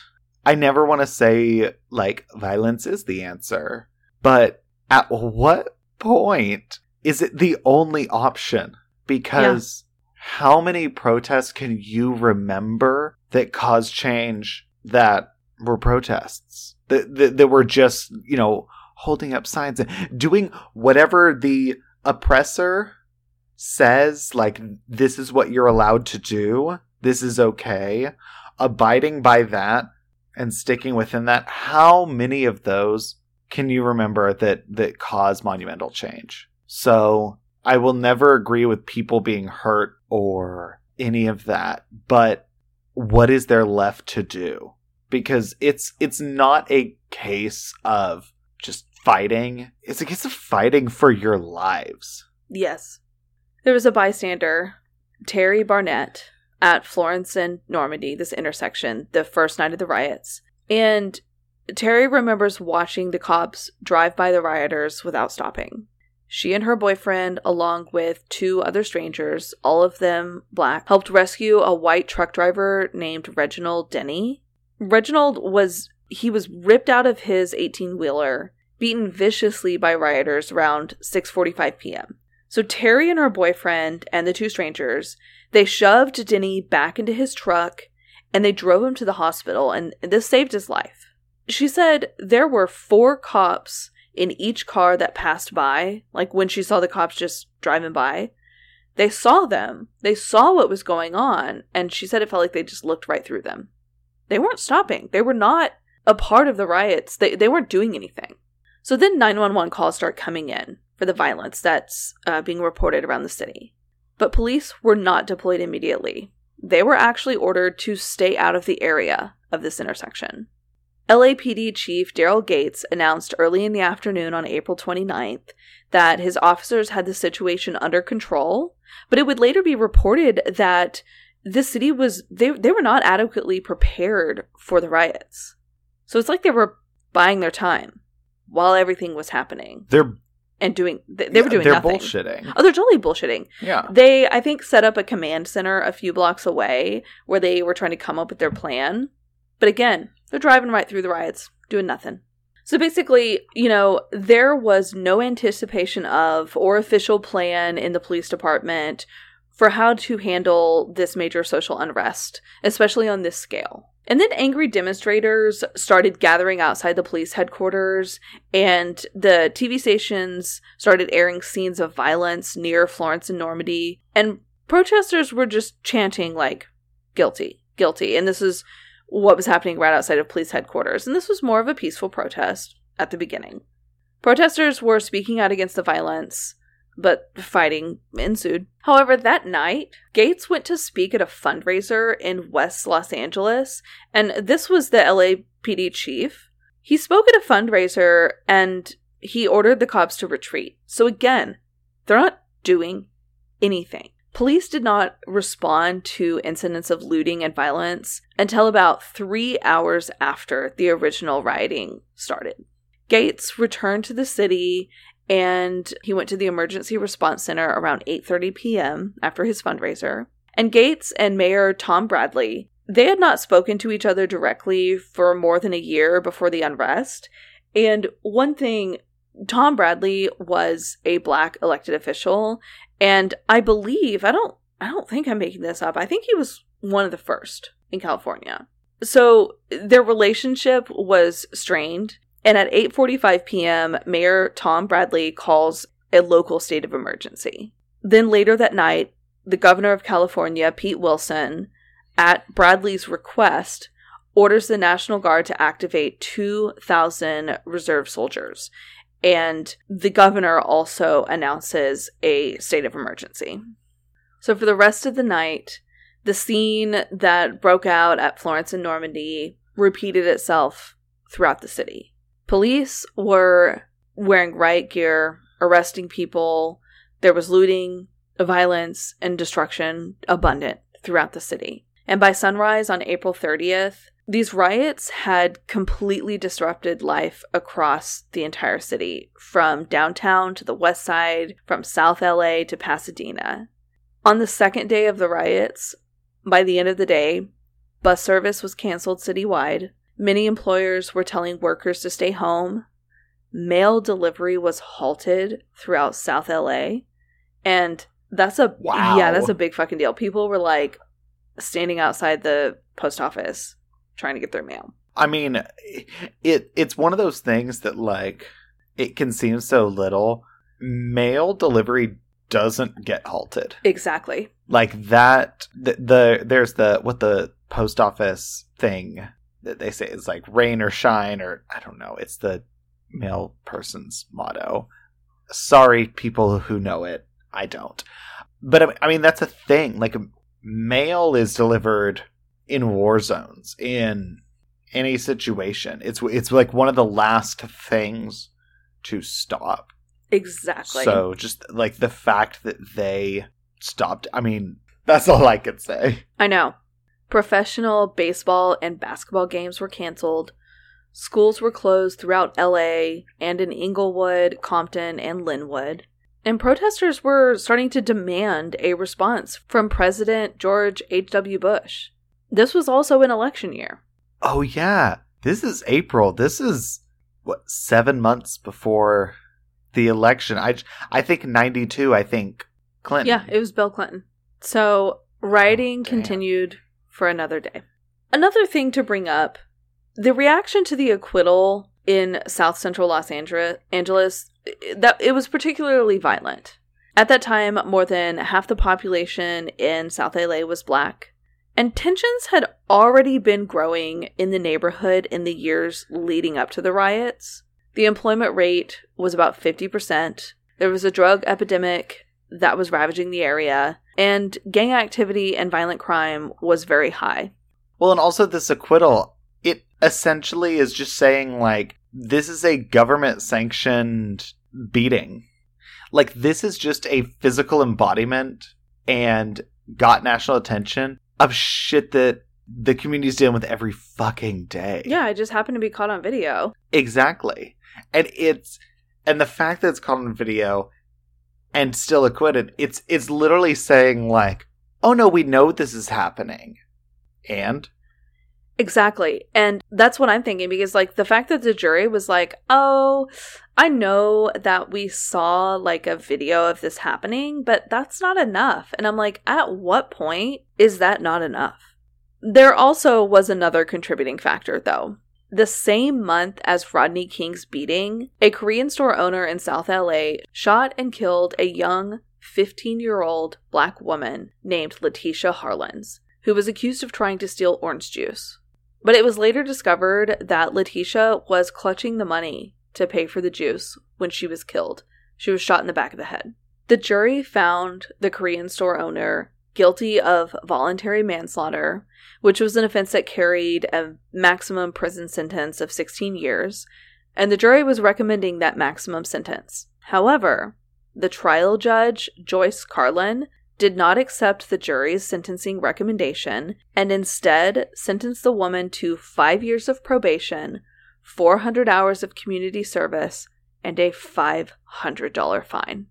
I never want to say like violence is the answer, but at what point is it the only option? Because how many protests can you remember that caused change that were protests? That, that, that were just, you know, holding up signs and doing whatever the oppressor says, like, this is what you're allowed to do, this is okay, abiding by that and sticking within that, how many of those can you remember that that cause monumental change? So I will never agree with people being hurt or any of that, but what is there left to do? Because it's it's not a case of fighting. It's a case of fighting for your lives.
Yes. There was a bystander, Terry Barnett, at Florence and Normandy, this intersection, the first night of the riots. And Terry remembers watching the cops drive by the rioters without stopping. She and her boyfriend, along with two other strangers, all of them black, helped rescue a white truck driver named Reginald Denny. Reginald was he was ripped out of his 18-wheeler, beaten viciously by rioters around 6:45 p.m. So Terry and her boyfriend and the two strangers, they shoved Denny back into his truck and they drove him to the hospital and this saved his life. She said there were four cops in each car that passed by, like when she saw the cops just driving by. They saw them. They saw what was going on and she said it felt like they just looked right through them. They weren't stopping. They were not a part of the riots. They they weren't doing anything. So then 911 calls start coming in for the violence that's uh, being reported around the city. But police were not deployed immediately. They were actually ordered to stay out of the area of this intersection. LAPD Chief Daryl Gates announced early in the afternoon on April 29th that his officers had the situation under control, but it would later be reported that the city was they they were not adequately prepared for the riots. So it's like they were buying their time while everything was happening
They're
and doing they, they were doing
they're
nothing.
bullshitting.
Oh, they're totally bullshitting.
Yeah.
They, I think, set up a command center a few blocks away where they were trying to come up with their plan. But again, they're driving right through the riots, doing nothing. So basically, you know, there was no anticipation of or official plan in the police department for how to handle this major social unrest, especially on this scale. And then angry demonstrators started gathering outside the police headquarters, and the TV stations started airing scenes of violence near Florence and Normandy. And protesters were just chanting, like, guilty, guilty. And this is what was happening right outside of police headquarters. And this was more of a peaceful protest at the beginning. Protesters were speaking out against the violence, but fighting ensued. However, that night, Gates went to speak at a fundraiser in West Los Angeles, and this was the LAPD chief. He spoke at a fundraiser and he ordered the cops to retreat. So again, they're not doing anything. Police did not respond to incidents of looting and violence until about three hours after the original rioting started. Gates returned to the city and he went to the emergency response center around 8:30 p.m. after his fundraiser. And Gates and Mayor Tom Bradley, they had not spoken to each other directly for more than a year before the unrest. And one thing Tom Bradley was a black elected official and I believe I don't I don't think I'm making this up. I think he was one of the first in California. So their relationship was strained and at 8:45 p.m., Mayor Tom Bradley calls a local state of emergency. Then later that night, the governor of California, Pete Wilson, at Bradley's request, orders the National Guard to activate 2,000 reserve soldiers. And the governor also announces a state of emergency. So, for the rest of the night, the scene that broke out at Florence and Normandy repeated itself throughout the city. Police were wearing riot gear, arresting people. There was looting, violence, and destruction abundant throughout the city. And by sunrise on April 30th, these riots had completely disrupted life across the entire city, from downtown to the west side, from South LA to Pasadena. On the second day of the riots, by the end of the day, bus service was canceled citywide. Many employers were telling workers to stay home. Mail delivery was halted throughout South LA. And that's a
Wow.
yeah, that's a big fucking deal. People were like standing outside the post office trying to get their mail.
I mean, it it's one of those things that like it can seem so little. Mail delivery doesn't get halted.
Exactly.
Like that the, the there's the what the post office thing they say is like rain or shine or I don't know. It's the mail person's motto. Sorry people who know it. I don't. But I mean- I mean that's a thing. Like mail is delivered in war zones in any situation. It's it's like one of the last things to stop.
Exactly.
So just like the fact that they stopped. I mean, that's all I could say.
I know. Professional baseball and basketball games were canceled. Schools were closed throughout LA and in Inglewood, Compton, and Lynwood. And protesters were starting to demand a response from President George H.W. Bush. This was also an election year.
Oh yeah, this is April. This is what seven months before the election. I I think ninety two. I think Clinton.
Yeah, it was Bill Clinton. So rioting
Oh,
continued for another day. Another thing to bring up the reaction to the acquittal in South Central Los Angeles, that it was particularly violent. At that time, more than half the population in South LA was black, and tensions had already been growing in the neighborhood in the years leading up to the riots. The employment rate was about 50%. There was a drug epidemic that was ravaging the area, and gang activity and violent crime was very high.
Well, and also this acquittal, it essentially is just saying like this is a government sanctioned beating. Like this is just a physical embodiment and got national attention of shit that the community's dealing with every fucking day.
Yeah, it just happened to be caught on video.
Exactly. And it's and the fact that it's caught on video and still acquitted, it's it's literally saying like, "Oh no, we know this is happening." And
Exactly. And that's what I'm thinking because, like, the fact that the jury was like, oh, I know that we saw like a video of this happening, but that's not enough. And I'm like, at what point is that not enough? There also was another contributing factor, though. The same month as Rodney King's beating, a Korean store owner in South LA shot and killed a young 15 year old black woman named Latasha Harlins, who was accused of trying to steal orange juice. But it was later discovered that Letitia was clutching the money to pay for the juice when she was killed. She was shot in the back of the head. The jury found the Korean store owner guilty of voluntary manslaughter, which was an offense that carried a maximum prison sentence of 16 years, and the jury was recommending that maximum sentence. However, the trial judge, Joyce Karlin, did not accept the jury's sentencing recommendation and instead sentenced the woman to five years of probation, 400 hours of community service, and a $500 fine.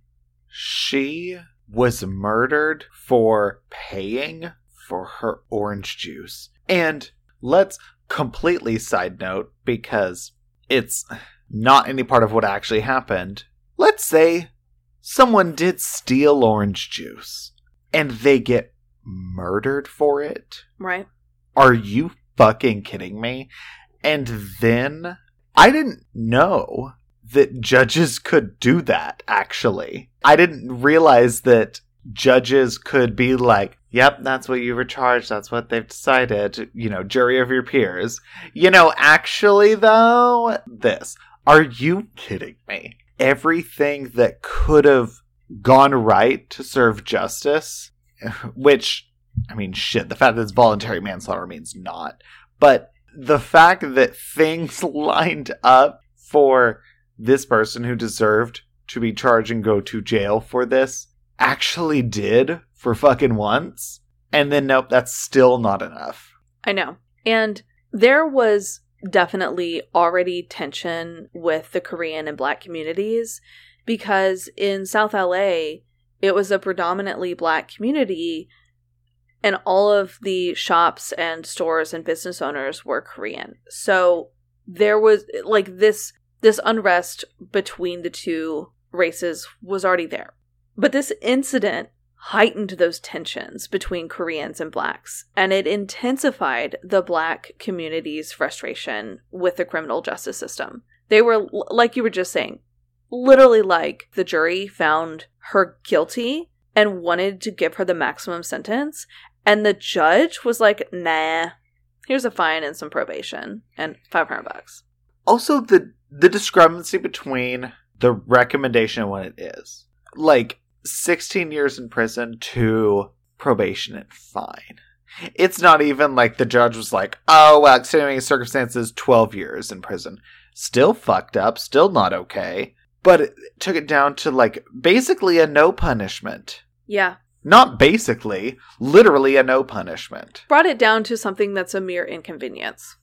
she was murdered for paying for her orange juice. And let's completely side note because it's not any part of what actually happened. Let's say someone did steal orange juice and they get murdered for it.
Right?
Are you fucking kidding me? And then I didn't know that judges could do that, actually. I didn't realize that judges could be like, Yep, that's what you were charged. That's what they've decided. You know, jury of your peers. You know, actually, though, this. Are you kidding me? Everything that could have gone right to serve justice, which, I mean, shit, the fact that it's voluntary manslaughter means not. But the fact that things lined up for this person who deserved to be charged and go to jail for this actually did for fucking once. And then, nope, that's still not enough.
I know. And there was definitely already tension with the Korean and black communities because in South LA, it was a predominantly black community and all of the shops and stores and business owners were Korean. So there was like this this unrest between the two races was already there. But this incident heightened those tensions between Koreans and blacks, and it intensified the black community's frustration with the criminal justice system. They were, like you were just saying, literally like the jury found her guilty and wanted to give her the maximum sentence, and the judge was like, nah, here's a fine and some probation and 500 bucks.
Also, the the discrepancy between the recommendation and what it is. Like, 16 years in prison to probation and fine. It's not even like the judge was like, oh, well, extenuating circumstances, 12 years in prison. Still fucked up, still not okay. But it took it down to like basically a no punishment.
Yeah.
Not basically, literally a no punishment.
Brought it down to something that's a mere inconvenience.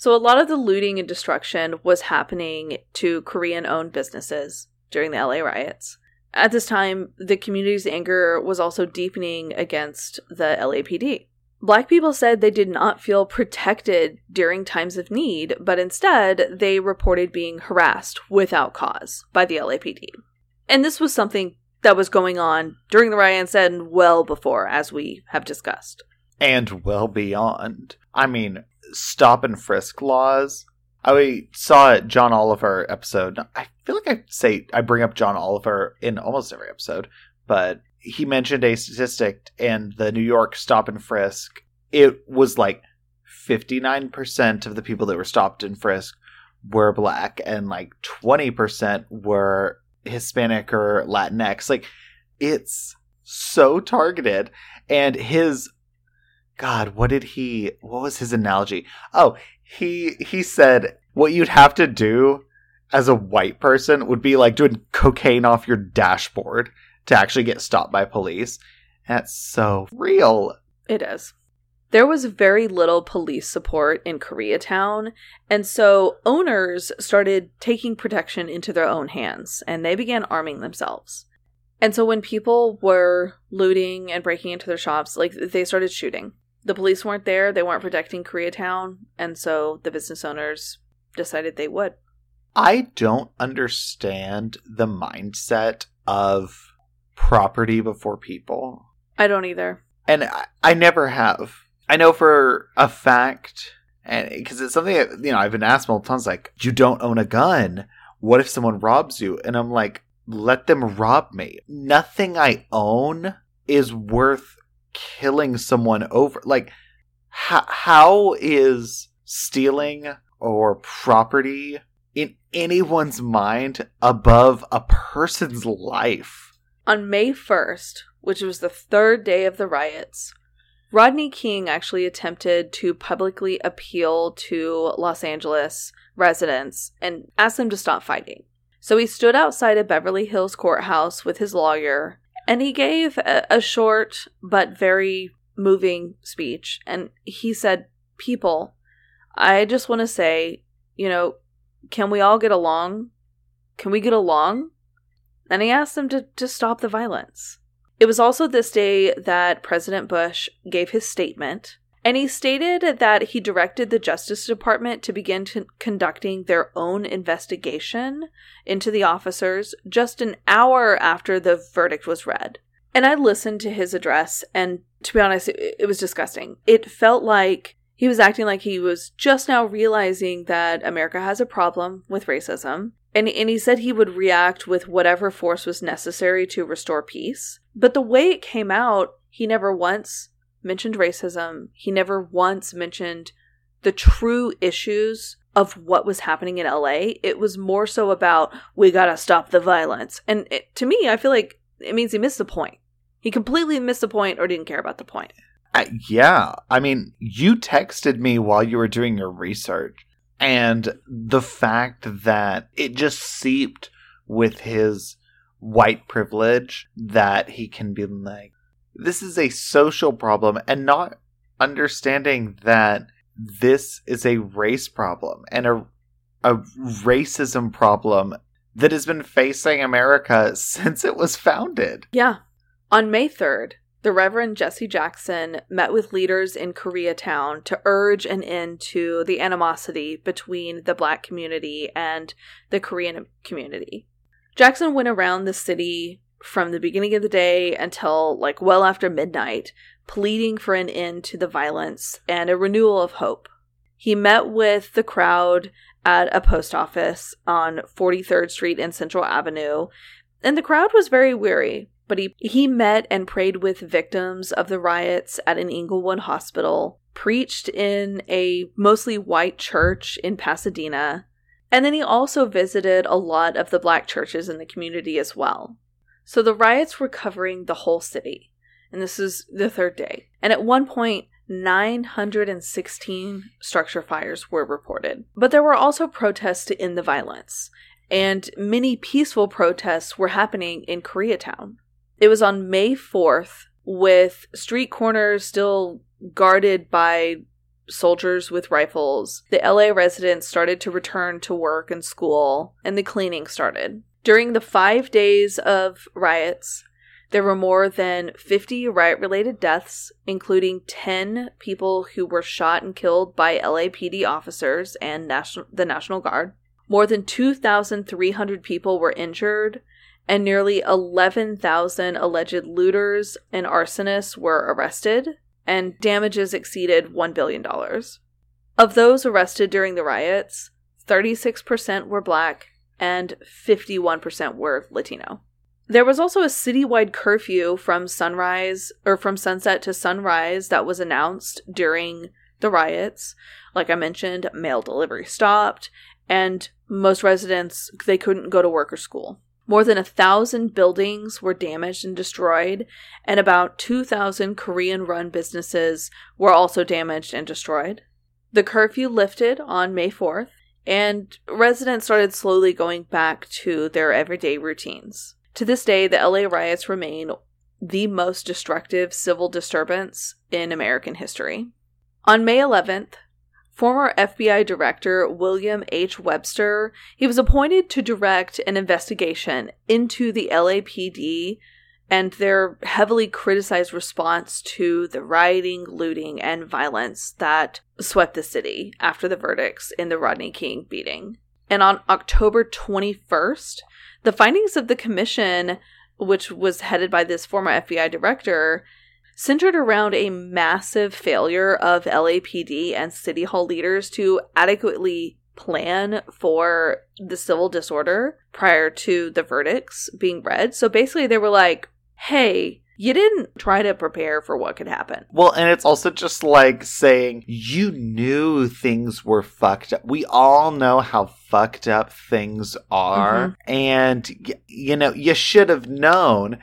So, a lot of the looting and destruction was happening to Korean owned businesses during the LA riots. At this time, the community's anger was also deepening against the LAPD. Black people said they did not feel protected during times of need, but instead they reported being harassed without cause by the LAPD. And this was something that was going on during the riots and well before, as we have discussed.
And well beyond. I mean, stop and frisk laws I saw a John Oliver episode. I feel like I say I bring up John Oliver in almost every episode, but he mentioned a statistic in the New York stop and frisk. It was like 59% of the people that were stopped and frisked were black and like 20% were Hispanic or Latinx. Like it's so targeted and his God, what did he what was his analogy? Oh, he he said what you'd have to do as a white person would be like doing cocaine off your dashboard to actually get stopped by police. That's so real.
It is. There was very little police support in Koreatown, and so owners started taking protection into their own hands and they began arming themselves. And so when people were looting and breaking into their shops, like they started shooting the police weren't there, they weren't protecting Koreatown, and so the business owners decided they would.
I don't understand the mindset of property before people.
I don't either.
And I, I never have. I know for a fact, and because it's something that, you know I've been asked multiple times, like you don't own a gun. What if someone robs you? And I'm like, let them rob me. Nothing I own is worth killing someone over like how, how is stealing or property in anyone's mind above a person's life?
On may 1st which was the third day of the riots rodney king actually attempted to publicly appeal to los angeles residents and ask them to stop fighting. So he stood outside a beverly hills courthouse with his lawyer and he gave a, a short but very moving speech. And he said, People, I just want to say, you know, can we all get along? Can we get along? And he asked them to, to stop the violence. It was also this day that President Bush gave his statement and he stated that he directed the Justice Department to begin conducting their own investigation into the officers just an hour after the verdict was read. And I listened to his address, and to be honest, it, it was disgusting. It felt like he was acting like he was just now realizing that America has a problem with racism. And, and he said he would react with whatever force was necessary to restore peace. But the way it came out, he never once mentioned racism. He never once mentioned the true issues of what was happening in LA. It was more so about, we gotta stop the violence. And it, to me, I feel like it means he missed the point. He completely missed the point or didn't care about the point.
Uh, yeah. I mean, you texted me while you were doing your research, and the fact that it just seeped with his white privilege that he can be like, this is a social problem, and not understanding that this is a race problem and a, a racism problem that has been facing America since it was founded.
Yeah. On May 3rd, the Reverend Jesse Jackson met with leaders in Koreatown to urge an end to the animosity between the black community and the Korean community. Jackson went around the city from the beginning of the day until like well after midnight, pleading for an end to the violence and a renewal of hope. He met with the crowd at a post office on 43rd Street and Central Avenue, and the crowd was very weary. But he, he met and prayed with victims of the riots at an Inglewood hospital, preached in a mostly white church in Pasadena, and then he also visited a lot of the black churches in the community as well. So the riots were covering the whole city, and this is the third day. And at one point, 916 structure fires were reported. But there were also protests to end the violence, and many peaceful protests were happening in Koreatown. It was on May 4th, with street corners still guarded by soldiers with rifles. The LA residents started to return to work and school, and the cleaning started. During the five days of riots, there were more than 50 riot related deaths, including 10 people who were shot and killed by LAPD officers and National- the National Guard. More than 2,300 people were injured, and nearly 11,000 alleged looters and arsonists were arrested, and damages exceeded $1 billion. Of those arrested during the riots, 36% were black and 51% were Latino. There was also a citywide curfew from sunrise or from sunset to sunrise that was announced during the riots. Like I mentioned, mail delivery stopped, and most residents they couldn't go to work or school. More than a thousand buildings were damaged and destroyed, and about 2,000 Korean run businesses were also damaged and destroyed. The curfew lifted on May 4th, and residents started slowly going back to their everyday routines. To this day, the LA riots remain the most destructive civil disturbance in American history. On May 11th, Former FBI Director William H. Webster, he was appointed to direct an investigation into the LAPD and their heavily criticized response to the rioting, looting, and violence that swept the city after the verdicts in the Rodney King beating. And on October 21st, the findings of the commission, which was headed by this former FBI director, centered around a massive failure of LAPD and City Hall leaders to adequately plan for the civil disorder prior to the verdicts being read. So basically, they were like, hey, you didn't try to prepare for what could happen.
Well, and it's also just like saying you knew things were fucked up. We all know how fucked up things are. Mm-hmm. And, you know, you should have known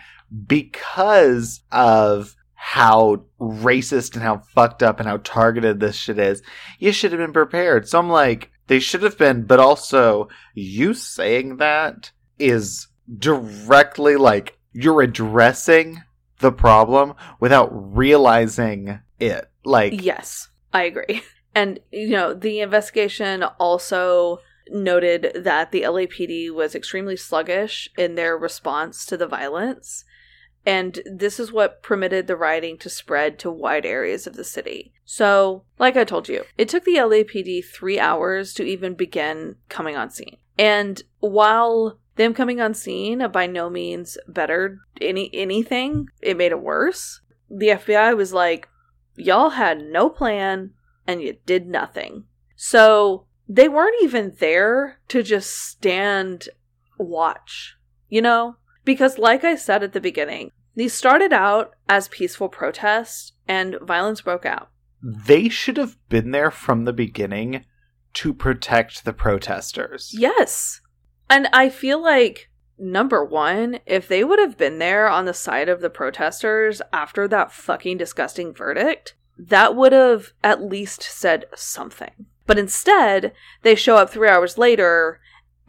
because of how racist and how fucked up and how targeted this shit is. You should have been prepared. So I'm like, they should have been, but also you saying that is directly like you're addressing the problem without realizing it. Like,
yes, I agree. And, you know, the investigation also noted that the LAPD was extremely sluggish in their response to the violence and this is what permitted the rioting to spread to wide areas of the city. So, like I told you, it took the LAPD three hours to even begin coming on scene. And while them coming on scene by no means bettered any anything, it made it worse. The FBI was like, y'all had no plan and you did nothing. So they weren't even there to just stand watch, you know? Because, like I said at the beginning, these started out as peaceful protests and violence broke out.
They should have been there from the beginning to protect the protesters.
Yes. And I feel like, number one, if they would have been there on the side of the protesters after that fucking disgusting verdict, that would have at least said something. But instead, they show up three hours later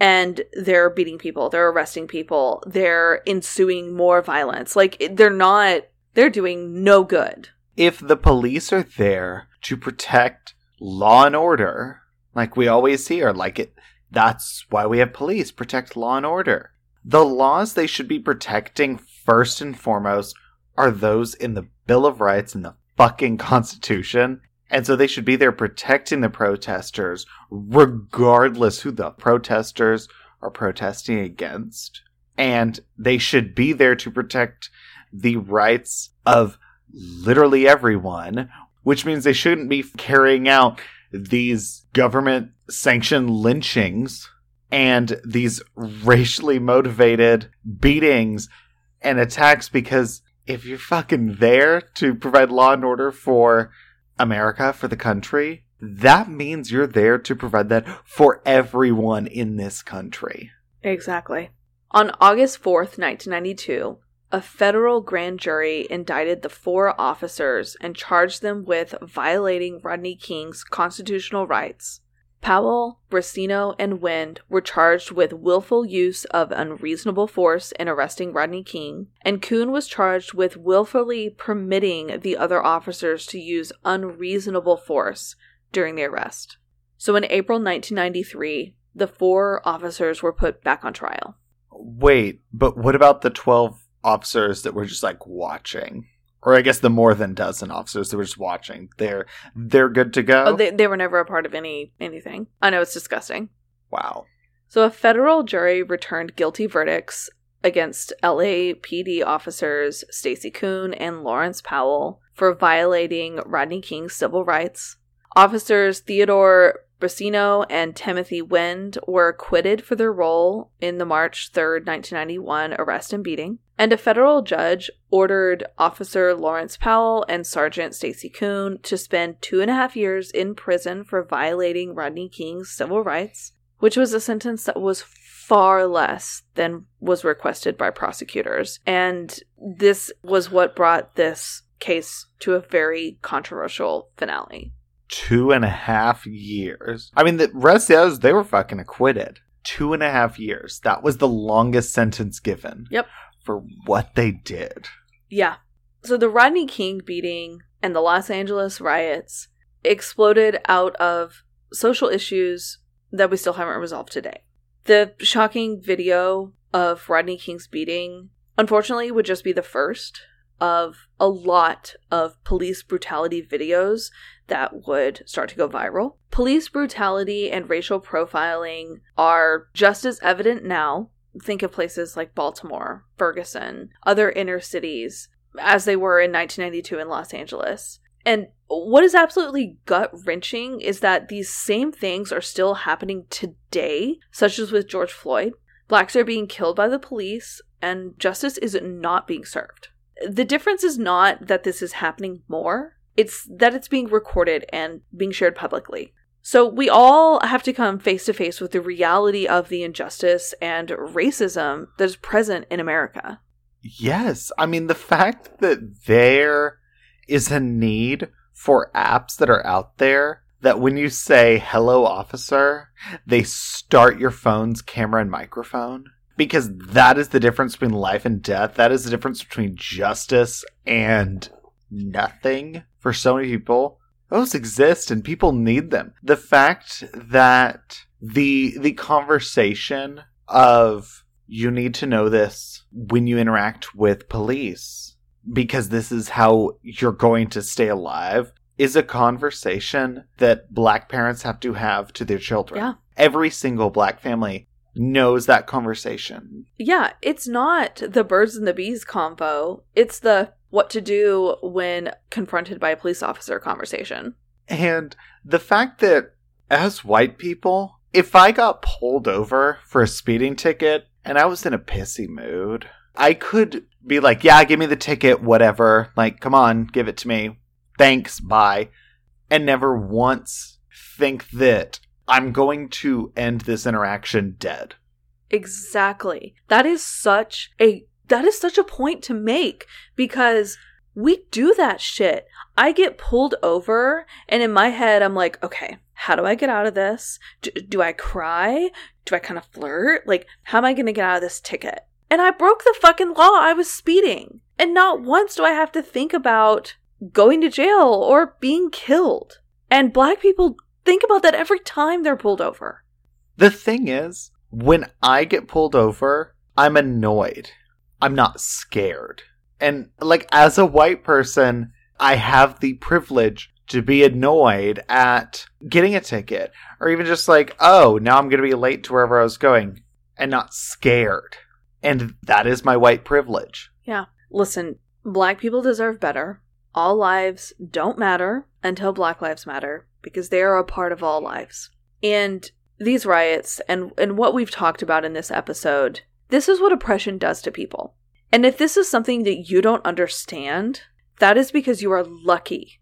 and they're beating people, they're arresting people, they're ensuing more violence. Like, they're not, they're doing no good.
If the police are there to protect law and order, like we always hear, like it, that's why we have police, protect law and order. The laws they should be protecting first and foremost are those in the Bill of Rights and the fucking Constitution. And so they should be there protecting the protesters, regardless who the protesters are protesting against. And they should be there to protect the rights of literally everyone, which means they shouldn't be carrying out these government sanctioned lynchings and these racially motivated beatings and attacks because if you're fucking there to provide law and order for America, for the country, that means you're there to provide that for everyone in this country.
Exactly. On August 4th, 1992, a federal grand jury indicted the four officers and charged them with violating Rodney King's constitutional rights. Powell, Briseno, and Wind were charged with willful use of unreasonable force in arresting Rodney King, and Koon was charged with willfully permitting the other officers to use unreasonable force during the arrest. So in April 1993, the four officers were put back on trial.
Wait, but what about the 12 officers that were just like watching? Or I guess the more than dozen officers that were just watching. They're they're good to go.
Oh, they, they were never a part of any anything. I know it's disgusting.
wow.
So a federal jury returned guilty verdicts against LAPD officers Stacey Koon and Lawrence Powell for violating Rodney King's civil rights. Officers Theodore Briseno and Timothy Wind were acquitted for their role in the March 3, 1991 arrest and beating. And a federal judge ordered Officer Lawrence Powell and Sergeant Stacey Koon to spend two and a half years in prison for violating Rodney King's civil rights, which was a sentence that was far less than was requested by prosecutors. And this was what brought this case to a very controversial finale.
Two and a half years. I mean, the rest of the others, they were fucking acquitted. Two and a half years. That was the longest sentence given.
Yep.
For what they did.
Yeah. So the Rodney King beating and the Los Angeles riots exploded out of social issues that we still haven't resolved today. The shocking video of Rodney King's beating, unfortunately, would just be the first of a lot of police brutality videos that would start to go viral. Police brutality and racial profiling are just as evident now. Think of places like Baltimore, Ferguson, other inner cities, as they were in 1992 in Los Angeles. And what is absolutely gut wrenching is that these same things are still happening today, such as with George Floyd. Blacks are being killed by the police, and justice is not being served. The difference is not that this is happening more, it's that it's being recorded and being shared publicly. So we all have to come face to face with the reality of the injustice and racism that is present in America.
Yes. I mean, the fact that there is a need for apps that are out there that when you say hello officer, they start your phone's camera and microphone. Because that is the difference between life and death. That is the difference between justice and nothing for so many people. Those exist and people need them. The fact that the the conversation of you need to know this when you interact with police because this is how you're going to stay alive is a conversation that black parents have to have to their children.
Yeah.
Every single black family knows that conversation.
Yeah, it's not the birds and the bees combo. It's the what to do when confronted by a police officer conversation.
And the fact that as white people, if I got pulled over for a speeding ticket and I was in a pissy mood, I could be like, yeah, give me the ticket, whatever. Like, come on, give it to me. thanks, bye, and never once think that I'm going to end this interaction dead.
Exactly. That is such a that is such a point to make because we do that shit. I get pulled over and in my head I'm like, okay, how do I get out of this? Do, do I cry? Do I kind of flirt? Like, how am I going to get out of this ticket? And I broke the fucking law. I was speeding. And not once do I have to think about going to jail or being killed. And black people think about that every time they're pulled over.
The thing is, when I get pulled over, I'm annoyed. I'm not scared. And like as a white person, I have the privilege to be annoyed at getting a ticket or even just like, oh, now I'm going to be late to wherever I was going and not scared. And that is my white privilege.
Yeah. Listen, black people deserve better. All lives don't matter until black lives matter because they are a part of all lives. And these riots and and what we've talked about in this episode, this is what oppression does to people. And if this is something that you don't understand, that is because you are lucky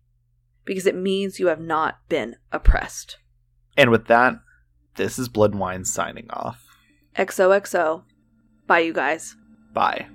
because it means you have not been oppressed.
And with that, this is Blood and Wine signing off.
XOXO. Bye, you guys.
Bye.